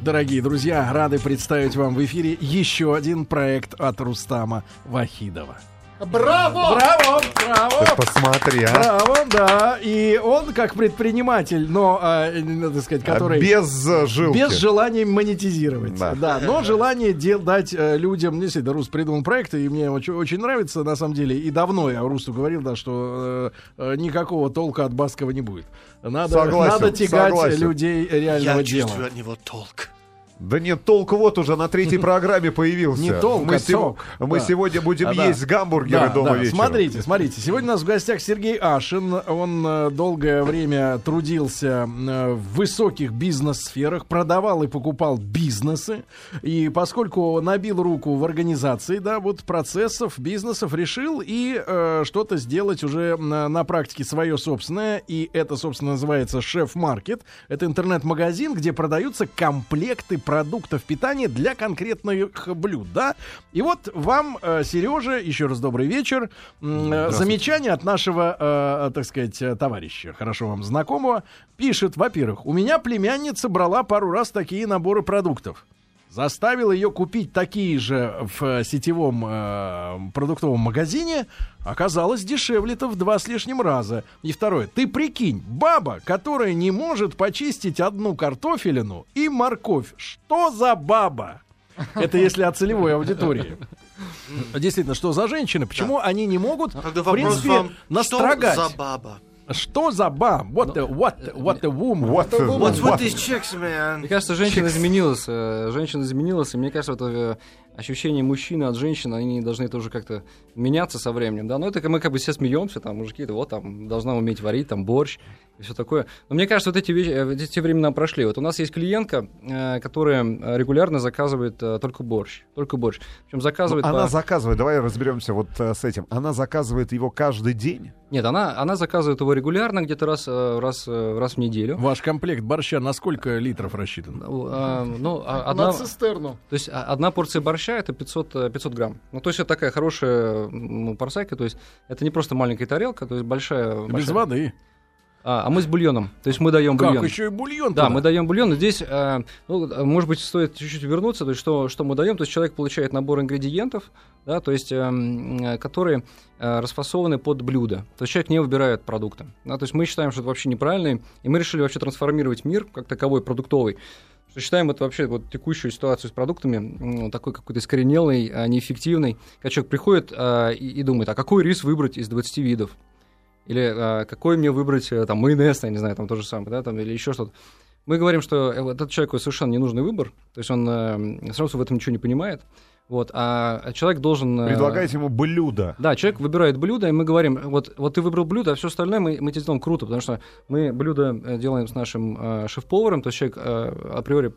S3: Дорогие друзья, рады представить вам в эфире еще один проект от Рустама Вахидова.
S4: Браво!
S3: Браво! Браво!
S5: Ты посмотри, а.
S3: Браво, да. И он как предприниматель, но, а, э, надо сказать, который...
S5: Без жилки.
S3: Без желания монетизировать. Да,
S5: Да.
S3: но желание дел, дать э, людям. Действительно, Рус придумал проект, и мне очень, очень нравится, на самом деле. И давно я Русту говорил, да, что э, э, никакого толка от Баскова не будет. Надо,
S5: Согласен,
S3: надо тягать
S5: согласен.
S3: людей реального
S2: Я
S3: дела.
S2: чувствую от него толк.
S5: Да нет, толк вот уже на третьей [LAUGHS] программе появился.
S3: Не толк,
S5: мы,
S3: а
S5: сего-
S3: сок.
S5: мы
S3: Да.
S5: сегодня будем
S3: А, да.
S5: есть гамбургеры
S3: Да,
S5: дома
S3: да.
S5: вечером.
S3: Смотрите, смотрите. Сегодня у нас в гостях Сергей Ашин. Он э, долгое время трудился э, в высоких бизнес-сферах, продавал и покупал бизнесы. И поскольку набил руку в организации, да, вот процессов, бизнесов, решил и э, что-то сделать уже на, на практике свое собственное. И это, собственно, называется Шеф-маркет. Это интернет-магазин, где продаются комплекты продуктов питания для конкретных блюд, да. И вот вам, э, Сережа, еще раз добрый вечер. Э, Замечание от нашего, э, так сказать, товарища, хорошо вам знакомого, пишет, во-первых, у меня племянница брала пару раз такие наборы продуктов. Заставил ее купить такие же в э, сетевом э, продуктовом магазине. Оказалось дешевле-то в два с лишним раза. И второе. Ты прикинь, баба, которая не может почистить одну картофелину и морковь. Что за баба? Это если о целевой аудитории. [LAUGHS] Действительно, что за женщины? Почему они не могут,
S2: Тогда
S3: в принципе,
S2: вам,
S3: настрогать?
S2: что за баба?
S3: Что за баб? What the, what, what the woman?
S5: What the-
S2: What's
S5: what-
S2: with these chicks, man?
S6: Мне кажется, женщина изменилась. э, Женщина изменилась, и мне кажется, вот э, ощущение мужчины от женщины, они должны тоже как-то меняться со временем, да. Но это мы как бы все смеемся, там, мужики, вот там, должна уметь варить, там, борщ и все такое. Но мне кажется, вот эти вещи, э, вот эти времена прошли. Вот у нас есть клиентка, э, которая э, регулярно заказывает э, только борщ, только борщ. Причем заказывает
S5: Ну, Она
S6: по-
S5: заказывает, давай разберемся вот э, с этим. Она заказывает его каждый день.
S6: Нет, она, она заказывает его регулярно, где-то раз, э, раз, раз в неделю.
S3: Ваш комплект борща на сколько литров рассчитан?
S6: Э, Ну, а- одна,
S4: На цистерну.
S6: То есть а- одна порция борща это 500, э, 500 грамм. Ну, то есть это такая хорошая ну, порсайка, то есть это не просто маленькая тарелка, то есть большая...
S3: Без
S6: большая-
S3: воды.
S6: А, а мы с бульоном. То есть мы даем
S3: Как
S6: бульон.
S3: еще и бульон?
S6: Да,
S3: туда?
S6: мы даем бульон. Здесь, э, ну, э, может быть, стоит чуть-чуть вернуться. То есть, что, что мы даем? То есть, человек получает набор ингредиентов, да, то есть, эм, э, которые э, расфасованы под блюдо. То есть, человек не выбирает продукты. Да, то есть, мы считаем, что это вообще неправильно, и мы решили вообще трансформировать мир как таковой продуктовый. Что считаем это вообще вот текущую ситуацию с продуктами м, такой какой-то искоренелой, а, неэффективной. Когда человек приходит а, и, и думает, а какой рис выбрать из 20 видов? Или а, какой мне выбрать э, там майонез, я не знаю, там то же самое, да, там, или еще что-то. Мы говорим, что э, этот человеку совершенно ненужный выбор, то есть он э, сразу в этом ничего не понимает, вот, а человек должен...
S5: Предлагайте ему блюдо.
S6: да, человек выбирает блюдо, и мы говорим, вот, вот ты выбрал блюдо, а все остальное мы, мы тебе сделаем круто, потому что мы блюдо делаем с нашим э, шеф-поваром, то есть человек э, априори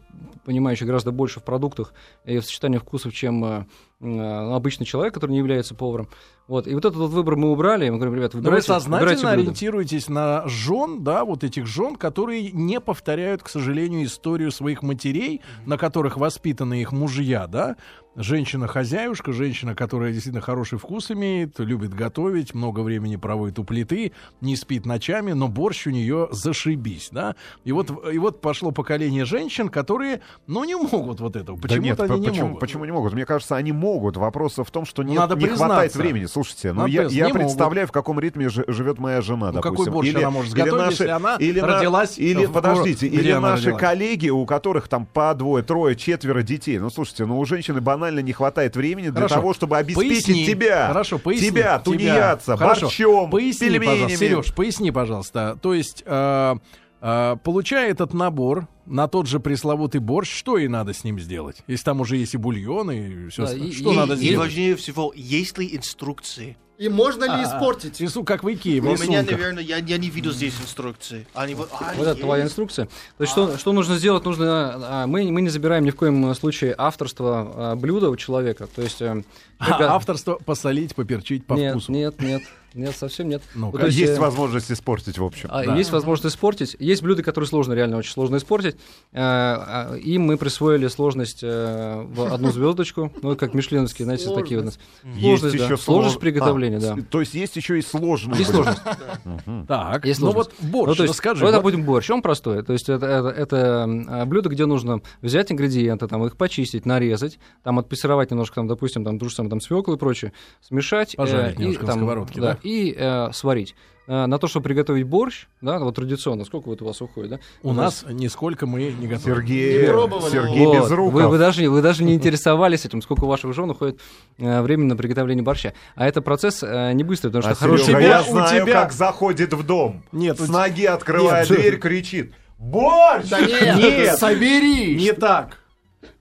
S6: понимающий гораздо больше в продуктах и в сочетании вкусов, чем э, обычный человек, который не является поваром. Вот. И вот этот вот выбор мы убрали, и мы говорим, ребят,
S3: Но вы
S6: выбирайте,
S3: сознательно
S6: выбирайте блюдо.
S3: ориентируетесь на жен, да, вот этих жен, которые не повторяют, к сожалению, историю своих матерей, на которых воспитаны их мужья, да. Женщина-хозяюшка, женщина, которая действительно хороший вкус имеет, любит готовить, много времени проводит у плиты, не спит ночами, но борщ у нее зашибись, да. И вот, и вот пошло поколение женщин, которые, ну, не могут вот этого.
S5: Да нет,
S3: Почему-то
S5: по-
S3: они не
S5: почему,
S3: могут.
S5: почему не могут? Мне кажется, они могут. Вопрос в том, что нет,
S3: надо
S5: не хватает времени. Слушайте, ну
S3: Надо
S5: я, я
S3: не могут.
S5: представляю, в каком ритме жи- живет моя жена,
S3: Ну, какой
S5: допустим.
S3: борщ она может сготовить, если она
S5: или
S3: родилась
S5: или,
S3: в-
S5: подождите,
S3: где
S5: или наши
S3: родилась?
S5: коллеги, у которых там по двое, трое, четверо детей. Ну, слушайте, ну у женщины банально не хватает времени для
S3: Хорошо.
S5: того, чтобы обеспечить
S3: Поясни.
S5: тебя.
S3: Хорошо, поясни.
S5: Тебя, тунеядца,
S3: Хорошо.
S5: борщом,
S3: Поясни,
S5: пельменями.
S3: Сереж, поясни, пожалуйста. То есть, э, э, получая этот набор на тот же пресловутый борщ, что ей надо с ним сделать? Если там уже есть и бульон, и все
S6: Да,
S3: остальное.
S6: и-
S3: Что
S6: и-
S3: надо
S2: И
S3: сделать?
S2: важнее всего, есть ли инструкции?
S4: И можно ли
S3: А,
S4: испортить?
S3: Рису, как в Икее, в
S2: У меня, наверное, я, я не видел здесь инструкции. Они вот, а,
S6: Вот это твоя инструкция. То есть, что, что нужно сделать? Нужно, а, мы, мы не забираем ни в коем случае авторство а, блюда у человека. То есть, э,
S3: А, авторство посолить, поперчить по
S6: нет,
S3: вкусу.
S6: нет, нет, нет, совсем нет.
S3: Ну-ка.
S6: Вот, то
S5: Есть
S6: э,
S5: возможность испортить, в общем.
S6: А,
S3: Да.
S6: Есть возможность испортить. Есть блюда, которые сложно, реально очень сложно испортить. Э, а, Им мы присвоили сложность э, в одну звездочку. Ну, как мишленовские, знаете, такие вот. у нас.
S5: Есть
S6: Сложность, да.
S5: еще
S6: Сложность
S5: слож-
S6: приготовления,
S5: А,
S6: да.
S5: То есть есть еще и сложные.
S6: Есть сложность. [LAUGHS]
S3: Так,
S6: Есть
S3: ну
S6: сложность.
S3: вот борщ,
S6: Ну, то есть,
S3: расскажи.
S6: ну,
S3: вот-
S6: допустим, борщ, он простой. То есть это, это, это, м, блюдо, где нужно взять ингредиенты, там, их почистить, нарезать, там, отпрессировать немножко, там, допустим, там, ту же самую там, свеклу и прочее, смешать.
S3: Пожарить
S6: и,
S3: немножко на
S6: там,
S3: сковородке, да?
S6: И э, сварить. Э, на то, чтобы приготовить борщ, да, вот традиционно, сколько вот у вас уходит, да?
S3: У нас нисколько мы не готовы.
S5: Сергей,
S4: Не пробовали.
S5: Сергей
S6: Вот.
S5: Безруков.
S6: Вы, вы, даже, вы даже не интересовались этим, сколько у ваших жен уходит э, времени на приготовление борща. А это процесс э, не быстрый, потому что
S5: А
S6: хороший
S5: Серёга,
S3: тебя-
S5: я
S3: у
S5: знаю,
S3: тебя-
S5: как заходит в дом.
S3: Нет, у
S5: С
S3: те-
S5: ноги открывая
S3: Нет.
S5: дверь, кричит. Борщ!
S4: Да нет,
S3: Нет.
S4: соберись.
S3: Не так.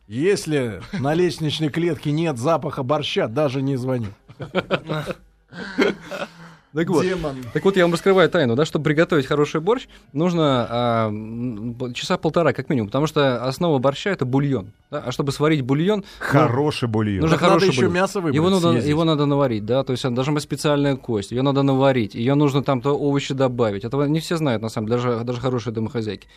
S3: Если на лестничной клетке нет запаха борща, даже не звоню. [LAUGHS] [LAUGHS]
S6: Так вот,
S4: Демон.
S6: так вот, я вам раскрываю тайну, да, чтобы приготовить хороший борщ, нужно а, часа полтора как минимум, потому что основа борща это бульон, да, а чтобы сварить бульон,
S5: Хороший бульон.
S6: Нужно
S3: Так надо
S6: хороший
S3: еще
S6: бульон.
S3: мясо выбрать.
S6: его надо,
S3: съездить.
S6: его надо наварить, да, то есть это должна быть специальная кость, ее надо наварить, ее нужно там то овощи добавить, этого не все знают на самом деле, даже, даже хорошие домохозяйки.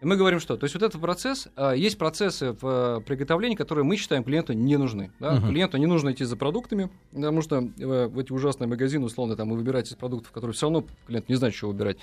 S6: И мы говорим, что, то есть вот этот процесс, а, есть процессы в а, приготовлении, которые мы считаем клиенту не нужны. Да?
S3: Мгм.
S6: Клиенту не нужно идти за продуктами, потому что э, в эти ужасные магазины, условно, там вы выбираете из продуктов, которые все равно клиент не знает, что выбирать.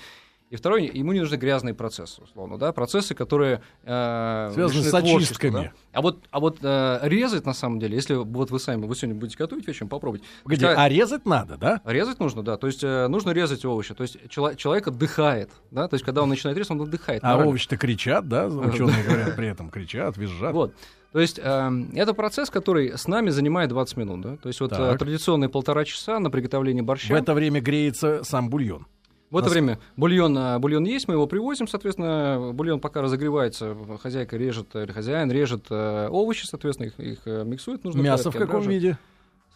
S6: И второе, ему не нужны грязные процессы, условно, да, процессы, которые э,
S3: Связаны с очистками.
S6: да. А вот, а вот э, резать на самом деле, если вот вы сами, вы сегодня будете готовить вечером, попробуйте.
S3: Погоди, а резать надо, да?
S6: Резать нужно, да. То есть э, нужно резать овощи. То есть чело- человек отдыхает, да. То есть когда он начинает резать, он отдыхает.
S3: А
S6: морально.
S3: овощи-то кричат, да? Ученые говорят при этом, кричат, визжат.
S6: Вот. То есть э, это процесс, который с нами занимает 20 минут, да. То есть вот э, традиционные полтора часа на приготовление
S3: В
S6: борща.
S3: это время греется сам бульон.
S6: В это
S3: Нас-
S6: время бульон, э, бульон есть, мы его привозим, соответственно, бульон пока разогревается, хозяйка режет, или хозяин режет э, овощи, соответственно, их, их, э, миксует. Нужно
S3: Мясо в каком виде?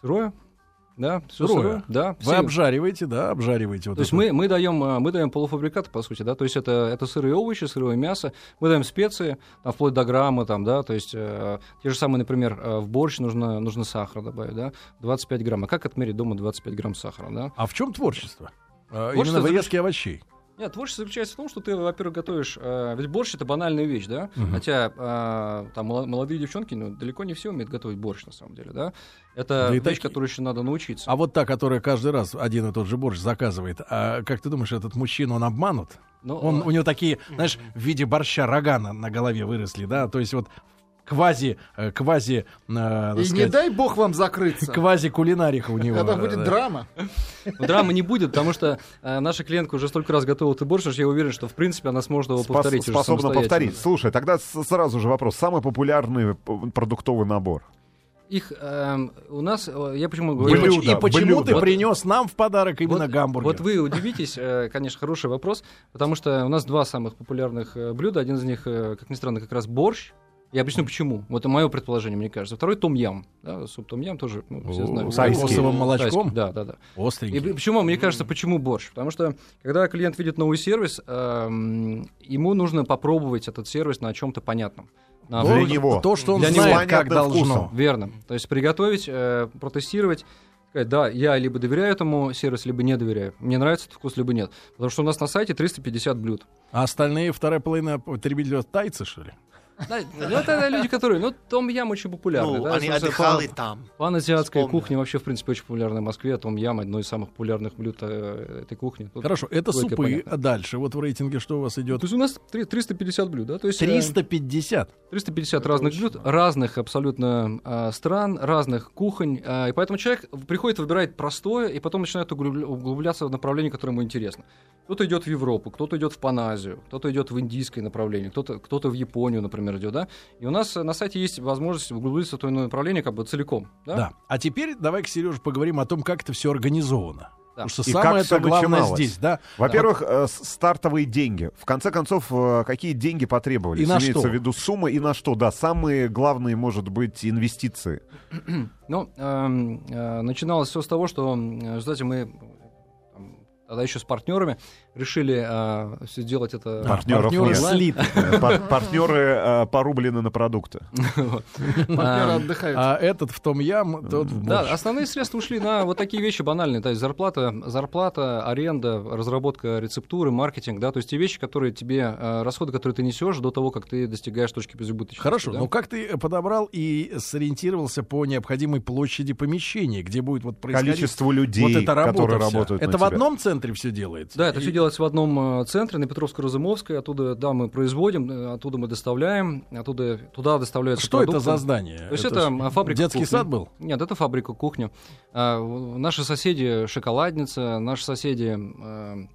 S6: Сырое. Да, все
S3: Сырое?
S6: сырое. Да,
S3: Вы
S6: все-
S3: обжариваете, да, обжариваете. Вот
S6: То есть мы, мы, даем, э, мы даем полуфабрикаты, по сути, да, то есть это, это сырые овощи, сырое мясо, мы даем специи, там, вплоть до грамма, там, да, то есть э, те же самые, например, э, в борщ нужно, нужно сахар добавить, да, 25 грамм. А как отмерить дома 25 грамм сахара, да?
S3: А в чем творчество? А,
S6: Творчество
S3: Именно в
S6: заключ-
S3: овощей.
S6: Нет, творчество заключается в том, что ты, во-первых, готовишь... э, ведь борщ — это банальная вещь, да? Хотя э, там молодые девчонки, ну, далеко не все умеют готовить борщ, на самом деле, да? Это
S3: Да
S6: вещь,
S3: такие.
S6: которой еще надо научиться.
S3: А вот та, которая каждый раз один и тот же борщ заказывает, а как ты думаешь, этот мужчина, он обманут?
S6: Ну,
S3: Он, у него такие, знаешь, в виде борща рога на, на голове выросли, да, то есть вот квази, э, квази, э, так
S4: И не дай бог вам закрыться.
S3: квази кулинарика у него.
S4: Это
S3: э,
S4: будет
S3: да.
S4: драма.
S6: Ну, Драмы не будет, потому что э, наша клиентка уже столько раз готовила этот борщ, что я уверен, что, в принципе, она сможет его повторить
S5: способна повторить. Слушай, тогда сразу же вопрос. Самый популярный п- продуктовый набор.
S6: Их эм, у нас, э, я почему
S3: И,
S6: говорю...
S3: поч-
S5: Блюдо,
S3: и почему
S5: блюдо.
S3: ты принес нам в подарок именно
S6: вот,
S3: гамбургер?
S6: Вот вы удивитесь, э, конечно, хороший вопрос, потому что у нас два самых популярных э, блюда. Один из них, э, как ни странно, как раз борщ. Я объясню почему. Вот это мое предположение, мне кажется. Второй том-ям. Да, суп том-ям тоже ну, все знают.
S3: с кокосовым молочком?
S6: Тайский, Да, да, да. И
S3: Остренький.
S6: п- почему, мне кажется, почему борщ? Потому что, когда клиент видит новый сервис, эм, ему нужно попробовать этот сервис на чем-то понятном. На
S5: Для
S6: опыте.
S5: него.
S3: То, что он
S6: Для него.
S3: знает, как
S5: Понятным
S3: должно.
S5: вкусом.
S6: Верно. То есть приготовить, э, протестировать, сказать, да, я либо доверяю этому сервису, либо не доверяю. Мне нравится этот вкус, либо нет. Потому что у нас на сайте 350 блюд.
S3: А остальные вторая половина потребителей тайцы, что ли?
S6: Да, ну, это люди, которые... Ну, том ям очень популярный.
S2: Ну,
S6: да,
S2: они отдыхали
S6: пан-
S2: там.
S6: Паназиатская
S2: Вспомнил.
S6: кухня вообще, в принципе, очень популярна в Москве. Том ям одно из самых популярных блюд э, этой кухни. Тут-
S3: Хорошо, это супы.
S6: понятна.
S3: А дальше, вот в рейтинге что у вас идет?
S6: То есть у нас три- 350 блюд, да? То есть, э,
S3: 350.
S6: 350 разных блюд, разных абсолютно а, стран, разных кухонь. а, и поэтому человек приходит, выбирает простое, и потом начинает углубля- углубляться в направление, которое ему интересно. Кто-то идет в Европу, кто-то идет в Паназию, кто-то идет в индийское направление, кто-то кто в Японию, например, идет, да? И у нас э, на сайте есть возможность углубиться в то иное направление как бы целиком, да?
S3: Да. А теперь давай-ка, Сереж, поговорим о том, как это все организовано.
S6: Да.
S3: Потому что
S5: И
S3: самое это главное
S5: начиналось.
S3: здесь, да.
S5: Во-первых, э, с- стартовые деньги. В конце концов, э, какие деньги потребовались?
S3: И на
S5: Имеется
S3: что?
S5: в виду сумма и на что? Да, самые главные, может быть, инвестиции. [CLEARS THROAT]
S6: Ну, эм, э, начиналось все с того, что, э, знаете, мы тогда еще с партнерами решили все сделать это
S5: Партнеров
S3: Партнеры
S5: пар- Партнеры порублены на продукты.
S4: Партнеры отдыхают.
S3: А этот в том ям, тот в
S6: Да, основные средства ушли на вот такие вещи банальные, то есть зарплата, зарплата, аренда, разработка рецептуры, маркетинг, да, то есть те вещи, которые тебе, э, расходы, которые ты несешь до того, как ты достигаешь точки безубыточности.
S3: Хорошо, но как ты подобрал и сориентировался по необходимой площади помещения, где будет вот происходить
S5: Количество людей, которые работают
S3: Это в одном центре все делается?
S6: Да, это все делается в одном э, центре на Петровско-Разумовской. Оттуда, да, мы производим, э, оттуда мы доставляем, оттуда туда доставляются
S3: Что это
S6: продукты.
S3: за здание?
S6: То есть это, м, фабрика
S3: Детский
S6: кухни.
S3: сад был?
S6: Нет, это фабрика кухня. А, наши соседи шоколадница, наши соседи э,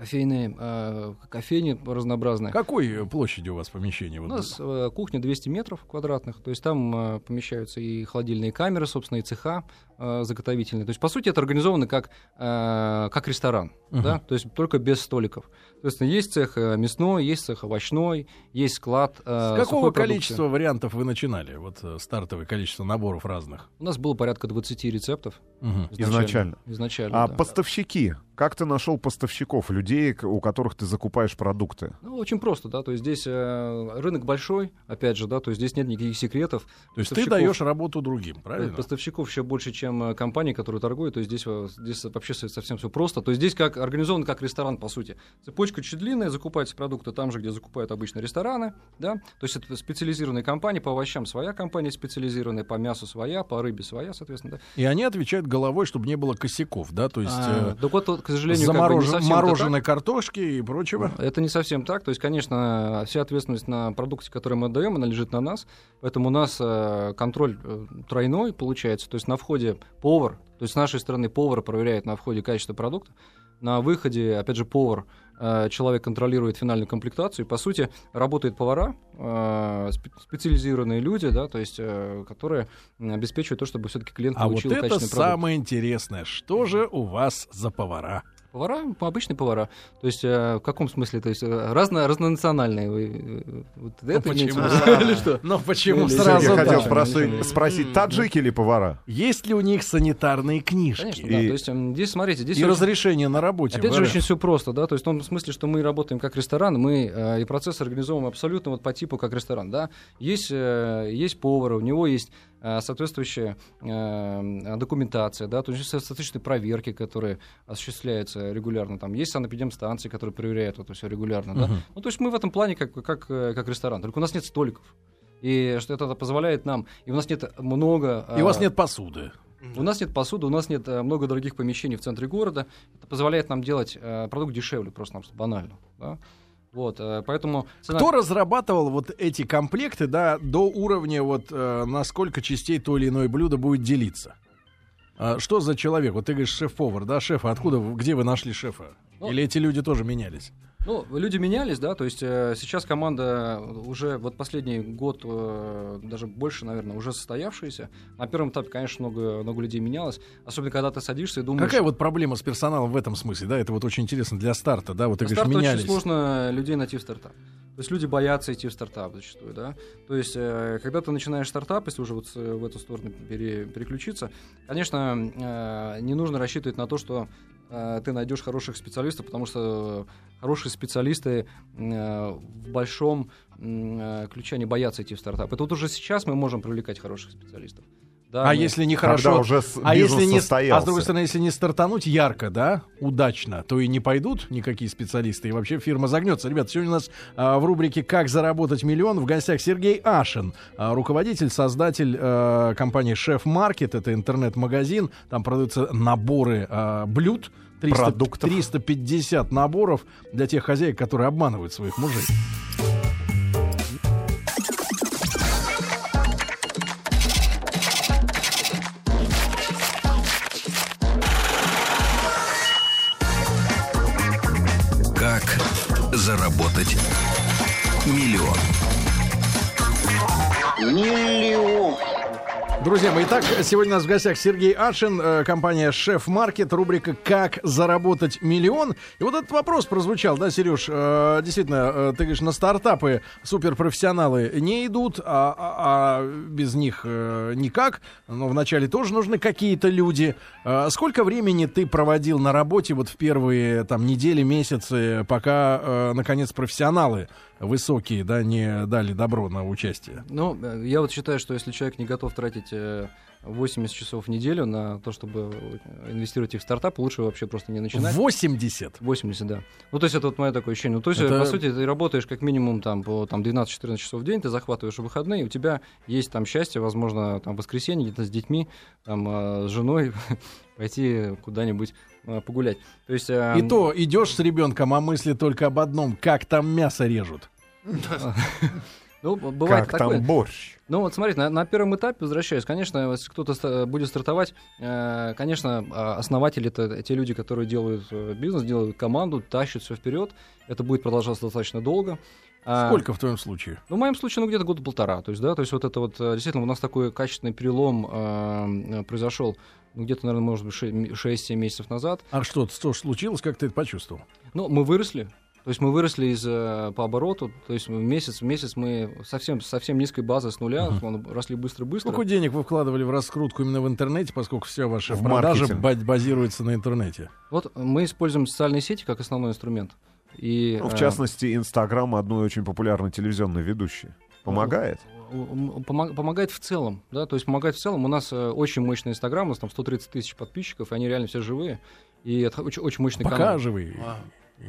S6: кофейные, э, кофейни разнообразные.
S3: Какой площади у вас помещение?
S6: У
S3: Вот
S6: нас э, кухня 200 метров квадратных, то есть там э, помещаются и холодильные камеры, собственно, и цеха э, заготовительные. То есть, по сути, это организовано как, э, как ресторан,
S3: Мгм.
S6: да, то есть только без столиков. То есть есть цех э, мясной, есть цех овощной, есть склад э,
S3: С какого
S6: сухой продукции.
S3: количества вариантов вы начинали? Вот э, стартовое количество наборов разных.
S6: У нас было порядка 20 рецептов.
S3: Мгм.
S5: Изначально.
S6: Изначально,
S5: А
S6: да.
S5: поставщики? Как ты нашел поставщиков, людей, у которых ты закупаешь продукты?
S6: Ну, очень просто, да, то есть здесь э, рынок большой, опять же, да, то есть здесь нет никаких секретов.
S3: То есть ты даешь работу другим, правильно?
S6: Поставщиков еще больше, чем э, компаний, которые торгуют, то есть здесь, э, здесь вообще со- совсем все просто. То есть здесь как организован как ресторан, по сути. Цепочка чуть длинная, закупаются продукты там же, где закупают обычно рестораны, да, то есть это специализированные компании, по овощам своя компания специализированная, по мясу своя, по рыбе своя, соответственно, да.
S3: И они отвечают головой, чтобы не было косяков, да? То есть
S6: А,
S3: э,
S6: так вот, к сожалению, как бы
S3: заморожен-
S6: это так.
S3: мороженой картошки и прочего. [LAUGHS]
S6: Это не совсем так. То есть, конечно, вся ответственность на продукте, который мы отдаем, она лежит на нас. Поэтому у нас э, контроль э, тройной получается. То есть на входе повар, то есть с нашей стороны повар проверяет на входе качество продукта. На выходе, опять же, повар, человек контролирует финальную комплектацию. И, по сути, работают повара, э, спе- специализированные люди, да, то есть, э, которые обеспечивают то, чтобы все-таки клиент
S3: А вот
S6: получил
S3: это
S6: качественный продукт.
S3: самое интересное. Что же у вас за повара?
S6: Повара, ну, обычные повара. То есть, э, в каком смысле? То есть, э, разно, разнонациональные. Вы, э, вот это имеете в
S3: почему? [LAUGHS]
S6: Или что?
S3: Ну почему
S6: Или-
S3: сразу
S5: Я хотел спросить, спросить, таджики или повара?
S3: Есть ли у них санитарные книжки?
S6: Конечно,
S5: И-
S6: да. То есть, м, здесь, смотрите, здесь
S3: И
S6: очень-
S3: разрешение на работе.
S6: Опять же, очень все просто, да, то есть в том смысле, что мы работаем как ресторан, мы э, и процесс организовываем абсолютно вот по типу как ресторан, да. Есть, э, есть повар, у него есть э, соответствующая э, документация, да, то есть соответствующие проверки, которые осуществляются проверяется регулярно. Там есть санэпидемстанции, которые проверяют это все регулярно. Да?
S3: Мгм.
S6: Ну, то есть мы в этом плане как, как, э, как ресторан. Только у нас нет столиков. И что это позволяет нам... И у нас нет много...
S3: И у вас
S6: а,
S3: нет посуды.
S6: у нас нет посуды, у нас нет э, много дорогих помещений в центре города. Это позволяет нам делать э, продукт дешевле, просто банально. Да? Вот, э, поэтому цена-
S3: Кто разрабатывал вот эти комплекты, да, до уровня вот э, на сколько частей то или иное блюдо будет делиться? А что за человек? Вот ты говоришь шеф-повар, да, шефа. Откуда, где вы нашли шефа?
S6: Ну,
S3: Или эти люди тоже менялись?
S6: Ну, люди менялись, да, то есть э, сейчас команда уже вот последний год, э, даже больше, наверное, уже состоявшаяся. На первом этапе, конечно, много, много людей менялось, особенно когда ты садишься и думаешь...
S3: Какая вот проблема с персоналом в этом смысле? Да, это вот очень интересно для старта, да, вот ты говоришь, менялись.
S6: очень сложно людей найти в стартап. То есть люди боятся идти в стартап зачастую, да. То есть, э, когда ты начинаешь стартап, если уже вот с- в эту сторону пере- переключиться, конечно, э, не нужно рассчитывать на то, что э, ты найдешь хороших специалистов, потому что хорошие специалисты э, в большом э, ключе они боятся идти в стартап. Это вот уже сейчас мы можем привлекать хороших специалистов. Да,
S3: А
S6: мы-
S3: если не
S5: Когда
S3: хорошо,
S5: уже с-
S3: а если не,
S5: состоялся.
S3: а с другой стороны, если не стартануть ярко, да, удачно, то и не пойдут никакие специалисты, и вообще фирма загнется. Ребята, сегодня у нас а, в рубрике «Как заработать миллион» в гостях Сергей Ашин, а, руководитель, создатель а, компании «Шеф Маркет», это интернет-магазин, там продаются наборы а, блюд, 300,
S5: Продуктов.
S3: 350 наборов для тех хозяек, которые обманывают своих мужей. Друзья мои, итак, сегодня у нас в гостях Сергей Ашин, э, компания Шеф Маркет, рубрика «Как заработать миллион». И вот этот вопрос прозвучал, да, Сереж? Э, действительно, э, ты говоришь, на стартапы суперпрофессионалы не идут, а, а- а без них никак. Но вначале тоже нужны какие-то люди. Сколько времени ты проводил на работе вот в первые там недели, месяцы, пока, наконец, профессионалы высокие, да, не дали добро на участие?
S6: Ну, э, я вот считаю, что если человек не готов тратить э, 80 часов в неделю на то, чтобы э, инвестировать их в стартап, лучше вообще просто не начинать.
S3: 80.
S6: 80, да. Ну, то есть это вот мое такое ощущение. Ну, то есть,
S3: Это-
S6: по сути, ты работаешь как минимум там по там, 12-14 часов в день, ты захватываешь выходные, у тебя есть там счастье, возможно, там в воскресенье где-то с детьми, там, э, с женой [LAUGHS] пойти куда-нибудь э, погулять. То есть... э,
S3: И то идешь с ребенком, а мысли только об одном, как там мясо режут. [LAUGHS]
S6: Ну, бывает
S5: Как
S6: такое.
S5: там борщ?
S6: Ну вот смотрите, на, на первом этапе, возвращаясь, конечно, если кто-то будет стартовать, э, конечно, а, основатели это те люди, которые делают э, бизнес, делают команду, тащат все вперед. Это будет продолжаться достаточно долго. А,
S3: Сколько в твоем случае?
S6: Ну, в моем случае, ну, где-то года полтора. То есть, да, то есть вот это вот, э, действительно, у нас такой качественный перелом э, э, произошел, ну, где-то, наверное, может быть, 6-7 месяцев назад.
S3: А что, что случилось, как ты это почувствовал?
S6: Ну, мы выросли. То есть мы выросли из, э, по обороту, то есть месяц в месяц мы совсем, совсем низкой базы с нуля, мы росли быстро-быстро.
S3: Сколько денег вы вкладывали в раскрутку именно в интернете, поскольку вся ваша
S5: В
S3: продажа
S5: маркетинг.
S3: ба- базируется на интернете?
S6: Вот мы используем социальные сети как основной инструмент. И,
S5: Ну, в
S6: э,
S5: частности, Инстаграм одной очень популярной телевизионной ведущей. Помогает?
S6: помогает в целом, да, то есть помогает в целом. У нас э, очень мощный Инстаграм, у нас там 130 тысяч подписчиков, и они реально все живые. И это очень, очень мощный
S3: Пока
S6: канал.
S3: живые.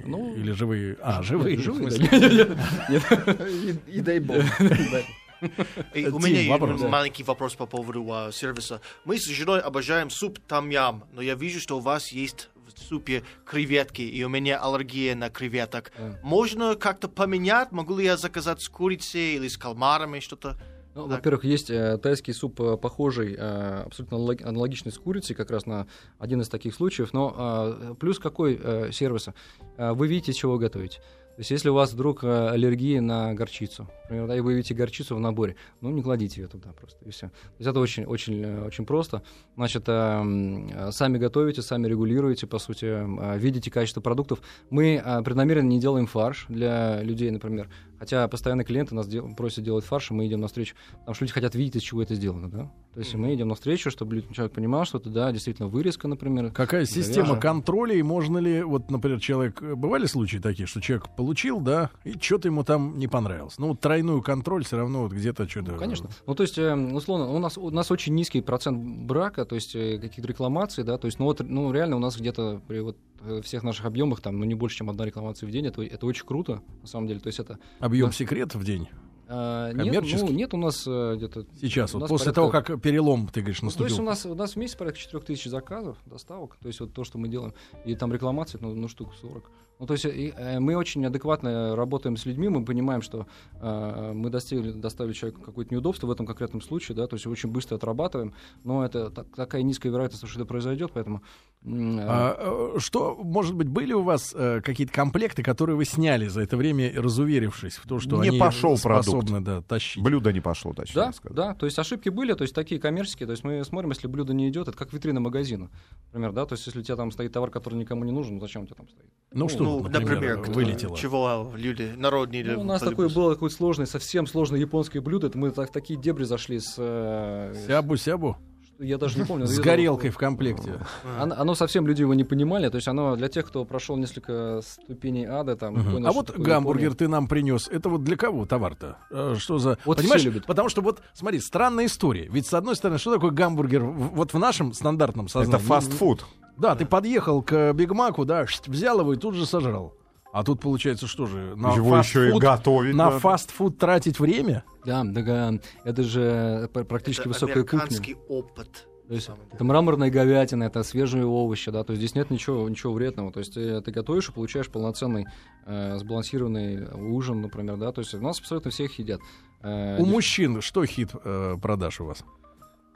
S6: Ну,
S3: Или живые. А, живые.
S6: Живые, [LAUGHS]
S4: И, и дай бог. [LAUGHS]
S2: И у меня есть
S3: вопрос.
S2: маленький вопрос по поводу а, сервиса. Мы с женой обожаем суп там-ям, но я вижу, что у вас есть в супе креветки, и у меня аллергия на креветок.
S6: Да.
S2: Можно как-то поменять? Могу ли я заказать с курицей или с кальмарами что-то?
S6: Ну,
S2: Так.
S6: во-первых, есть э, тайский суп э, похожий, э, абсолютно аналог- аналогичный с курицей, как раз на один из таких случаев. Но э, плюс какой э, сервиса? Э, вы видите, чего вы готовите. То есть, если у вас вдруг э, аллергия на горчицу, например, да, и вы видите горчицу в наборе, ну, не кладите ее туда просто, и все. То есть, это очень, очень, э, очень просто. Значит, э, сами готовите, сами регулируете, по сути, э, видите качество продуктов. Мы э, преднамеренно не делаем фарш для людей, например. Хотя постоянные клиенты нас дел- просят делать фарш, и мы идем навстречу. Потому что люди хотят видеть, из чего это сделано, да? То есть мы идем навстречу, чтобы человек понимал, что это, да, действительно вырезка, например.
S3: Какая система
S6: Говяжья.
S3: контроля, и можно ли, вот, например, человек, э, бывали случаи такие, что человек получил, да, и что-то ему там не понравилось. Ну, тройную контроль все равно вот где-то что-то...
S6: Ну, конечно. Ну, то есть, э, условно, у нас, у нас очень низкий процент брака, то есть э, каких-то рекламаций, да, то есть, ну, вот, ну, реально у нас где-то при вот всех наших объемах, там, ну, не больше, чем одна рекламация в день, это, это очень круто, на самом деле. То есть это...
S3: Объем
S6: Да.
S3: секрет в день.
S6: а, нет, ну, нет у нас э, где-то...
S3: Сейчас, вот
S6: нас
S3: после
S6: порядка-
S3: того, как перелом, ты говоришь,
S6: Ну, то есть
S3: наступил.
S6: у нас, у нас в месяц порядка 4000 заказов, доставок, то есть вот то, что мы делаем, и там рекламации, ну, ну штук 40. Ну, то есть и, э, мы очень адекватно работаем с людьми, мы понимаем, что э, мы достигли, доставили человеку какое-то неудобство в этом конкретном случае, да, то есть очень быстро отрабатываем, но это так- такая низкая вероятность, что это произойдет, поэтому... э,
S3: А, э, что, может быть, были у вас э, какие-то комплекты, которые вы сняли за это время, разуверившись в том, что
S5: Не
S3: они
S5: пошел
S3: способны да, тащить?
S5: Блюдо не пошло, точнее
S6: Да, да, то есть ошибки были, то есть такие коммерческие, то есть мы смотрим, если блюдо не идет, это как витрина магазина, например, да, то есть если у тебя там стоит товар, который никому не нужен, зачем у тебя там стоит?
S3: Ну, что,
S2: Ну,
S3: например,
S2: например,
S3: вылетело?
S2: чего люди, народные
S6: Ну, у нас
S2: полюбят.
S6: такое было какое-то сложное, совсем сложное японское блюдо. Это мы так, такие дебри зашли с... э,
S3: Сябу-сябу?
S6: я даже не помню.
S3: С горелкой в комплекте.
S6: Оно, оно совсем люди его не понимали. То есть оно для тех, кто прошел несколько ступеней ада, там,
S3: Мгм.
S6: понял,
S3: А вот гамбургер
S6: Япония.
S3: ты нам принес. Это вот для кого товар-то? Э, Что за...
S6: Вот все
S3: Понимаешь,
S6: любят.
S3: потому что вот, смотри, странная история. Ведь, с одной стороны, что такое гамбургер вот в нашем стандартном сознании?
S5: Это фастфуд.
S3: Да, ты подъехал к Биг Маку, да, взял его и тут же сожрал. А тут получается, что же, на
S5: Его еще и
S3: фастфуд-
S5: готовить
S3: на
S5: надо.
S3: фастфуд тратить время?
S6: Да, да, это же пр- практически
S2: Это
S6: высокая кухня.
S2: опыт.
S6: То есть это мраморная говядина, это свежие овощи, да, то есть здесь нет ничего, ничего вредного. То есть ты, ты готовишь и получаешь полноценный э, сбалансированный ужин, например, да, то есть у нас абсолютно всех едят. Э,
S3: У
S6: дев-
S3: мужчин что хит э, продаж у вас?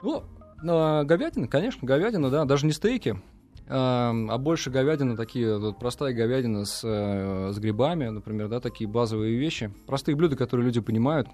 S6: Ну, а, говядина, конечно, говядина, да, даже не стейки, а, больше говядина, такие, вот, простая говядина с, э, с грибами, например, да, такие базовые вещи. Простые блюда, которые люди понимают.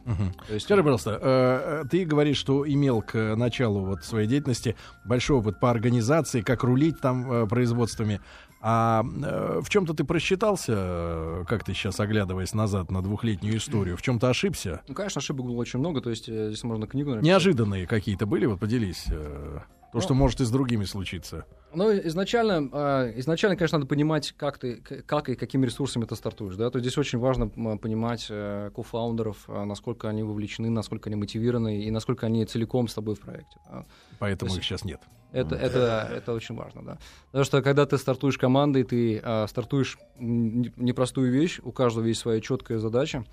S6: То есть,
S3: Скажи, пожалуйста, э, э, ты говоришь, что имел к началу вот своей деятельности большой опыт по организации, как рулить там э, производствами. А э, в чем-то ты просчитался, как ты сейчас оглядываясь назад на двухлетнюю историю, в чем-то ошибся?
S6: ну, конечно, ошибок было очень много, то есть э, здесь можно книгу написать.
S3: Неожиданные какие-то были, вот поделись. э, То,
S6: Ну,
S3: что может и с другими случиться.
S6: Ну, изначально, а, изначально, конечно, надо понимать, как ты, как и какими ресурсами ты стартуешь, да, то есть здесь очень важно понимать э, кофаундеров, а, насколько они вовлечены, насколько они мотивированы и насколько они целиком с тобой в проекте. да.
S3: Поэтому
S6: То
S3: их
S6: есть-
S3: сейчас нет.
S6: Это, это, это очень важно, да. Потому что когда ты стартуешь командой, ты а, стартуешь непростую вещь, у каждого есть своя четкая задача.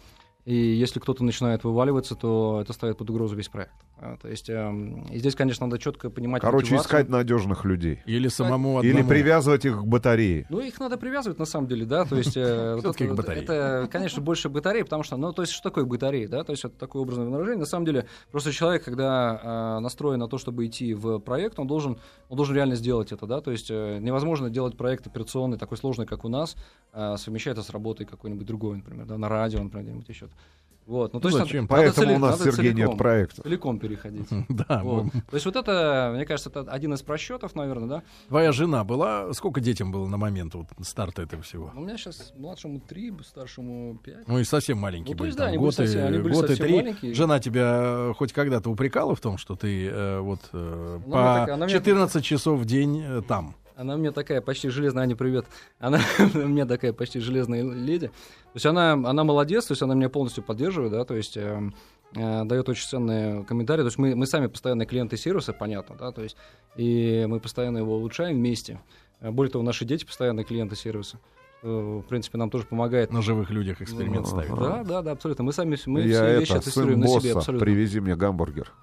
S6: И если кто-то начинает вываливаться, то это ставит под угрозу весь проект. А, то есть эм, и здесь, конечно, надо четко понимать.
S5: Короче,
S6: мотивацию.
S5: искать надежных людей.
S3: Или самому
S5: Или
S3: одному.
S5: привязывать их к батарее.
S6: Ну, их надо привязывать, на самом деле, да, то есть... э, [LAUGHS] вот это,
S3: батарее.
S6: это, конечно, больше батареи, потому что, ну, то есть, что такое батарея, да, то есть, это такое образное выражение. На самом деле, просто человек, когда э, настроен на то, чтобы идти в проект, он должен, он должен реально сделать это, да, то есть, э, невозможно делать проект операционный, такой сложный, как у нас, э, совмещать это с работой какой-нибудь другой, например, да, на радио, например, где-нибудь еще. Вот, ну, то
S3: Ну,
S6: есть,
S3: зачем?
S6: надо- надо
S5: Поэтому
S6: цели-
S5: у нас,
S6: надо
S5: Сергей,
S6: целиком,
S5: нет проекта.
S6: Целиком переходить. [LAUGHS]
S3: Да,
S6: Вот.
S3: мы-
S6: То есть вот это, мне кажется, это один из просчетов, наверное, да.
S3: Твоя жена была... Сколько детям было на момент вот, старта этого всего?
S6: У меня сейчас младшему три, старшему пять.
S3: Ну и совсем маленькие
S6: Ну, то
S3: были.
S6: есть, да,
S3: там,
S6: были
S3: год,
S6: совсем-
S3: и,
S6: были
S3: год и три.
S6: маленькие.
S3: Жена тебя э, хоть когда-то упрекала в том, что ты э, вот э,
S6: Ну,
S3: по
S6: мне-
S3: 14 часов в день э, там.
S6: Она мне такая почти железная, Аня, привет. Она [LAUGHS] меня такая почти железная леди. То есть она, она молодец, то есть она меня полностью поддерживает, да, то есть эм, э, дает очень ценные комментарии. То есть мы, мы сами постоянные клиенты сервиса, понятно, да, то есть и мы постоянно его улучшаем вместе. Э, Более того, наши дети постоянные клиенты сервиса. В принципе, нам тоже помогает.
S3: На живых людях эксперимент
S5: Ну,
S3: ставит.
S6: Да, да, да, абсолютно. Мы сами мы
S5: Я
S6: все вещи
S5: это,
S6: тестируем
S5: сын
S6: на себе абсолютно.
S5: привези мне гамбургер.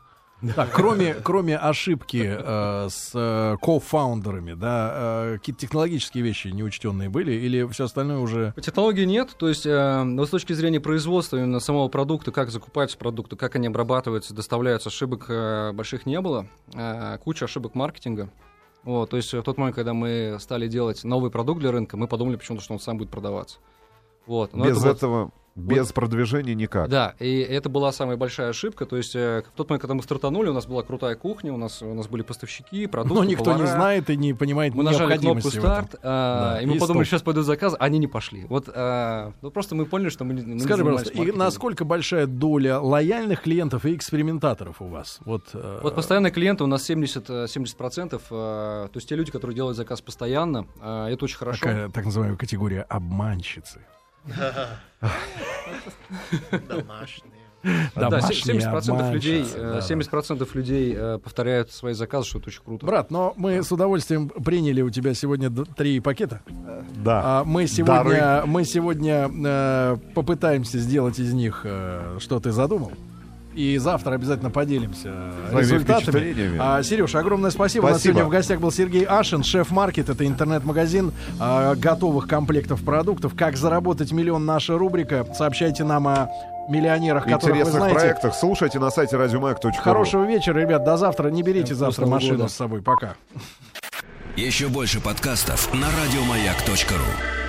S5: [LAUGHS]
S3: Так, кроме, кроме ошибки э, с э, кофаундерами, да, э, какие-то технологические вещи неучтенные были, или все остальное уже...
S6: По технологии нет, то есть э, но с точки зрения производства именно самого продукта, как закупаются продукты, как они обрабатываются, доставляются, ошибок э, больших не было, Э, куча ошибок маркетинга. Вот, то есть в тот момент, когда мы стали делать новый продукт для рынка, мы подумали почему-то, что он сам будет продаваться. Вот, но
S5: Без
S6: это вот-
S5: без продвижения никак.
S6: Да, и это была самая большая ошибка. То есть э, в тот момент, когда мы стартанули, у нас была крутая кухня, у нас, у нас были поставщики, продукты,
S3: Но никто не
S6: повара.
S3: знает и не понимает
S6: Мы нажали кнопку старт, а,
S3: Да,
S6: и мы
S3: и
S6: подумали,
S3: стоп.
S6: сейчас пойдут заказы, они не пошли. Вот а, ну, просто мы поняли, что мы, не- мы не
S3: Скажи, пожалуйста, и насколько большая доля лояльных клиентов и экспериментаторов у вас? Вот, э,
S6: Вот постоянные клиенты у нас 70, э, 70%, э, то есть те люди, которые делают заказ постоянно, э, это очень хорошо.
S3: такая так называемая категория обманщицы. [LAUGHS]
S2: Домашние.
S6: Да, 70% людей, э,
S3: да.
S6: 70% людей э, повторяют свои заказы, что это очень круто.
S3: Брат, но мы с удовольствием приняли у тебя сегодня три пакета.
S5: Да.
S3: А мы сегодня, мы сегодня э, попытаемся сделать из них, э, что ты задумал. И завтра обязательно поделимся
S5: Своими
S3: результатами. А, Сереж, огромное спасибо. У нас
S5: Спасибо.
S3: сегодня в гостях был Сергей Ашин, шеф-маркет. Это интернет-магазин а, готовых комплектов продуктов. Как заработать миллион? Наша рубрика. Сообщайте нам о миллионерах, которых вы
S5: Интересных
S3: знаете.
S5: проектах слушайте на сайте радиомаяк.ру.
S3: Хорошего вечера, ребят. До завтра. Не берите
S6: Всем
S3: завтра машину
S6: года.
S3: с собой. Пока.
S1: Еще больше подкастов на радиомаяк.ру.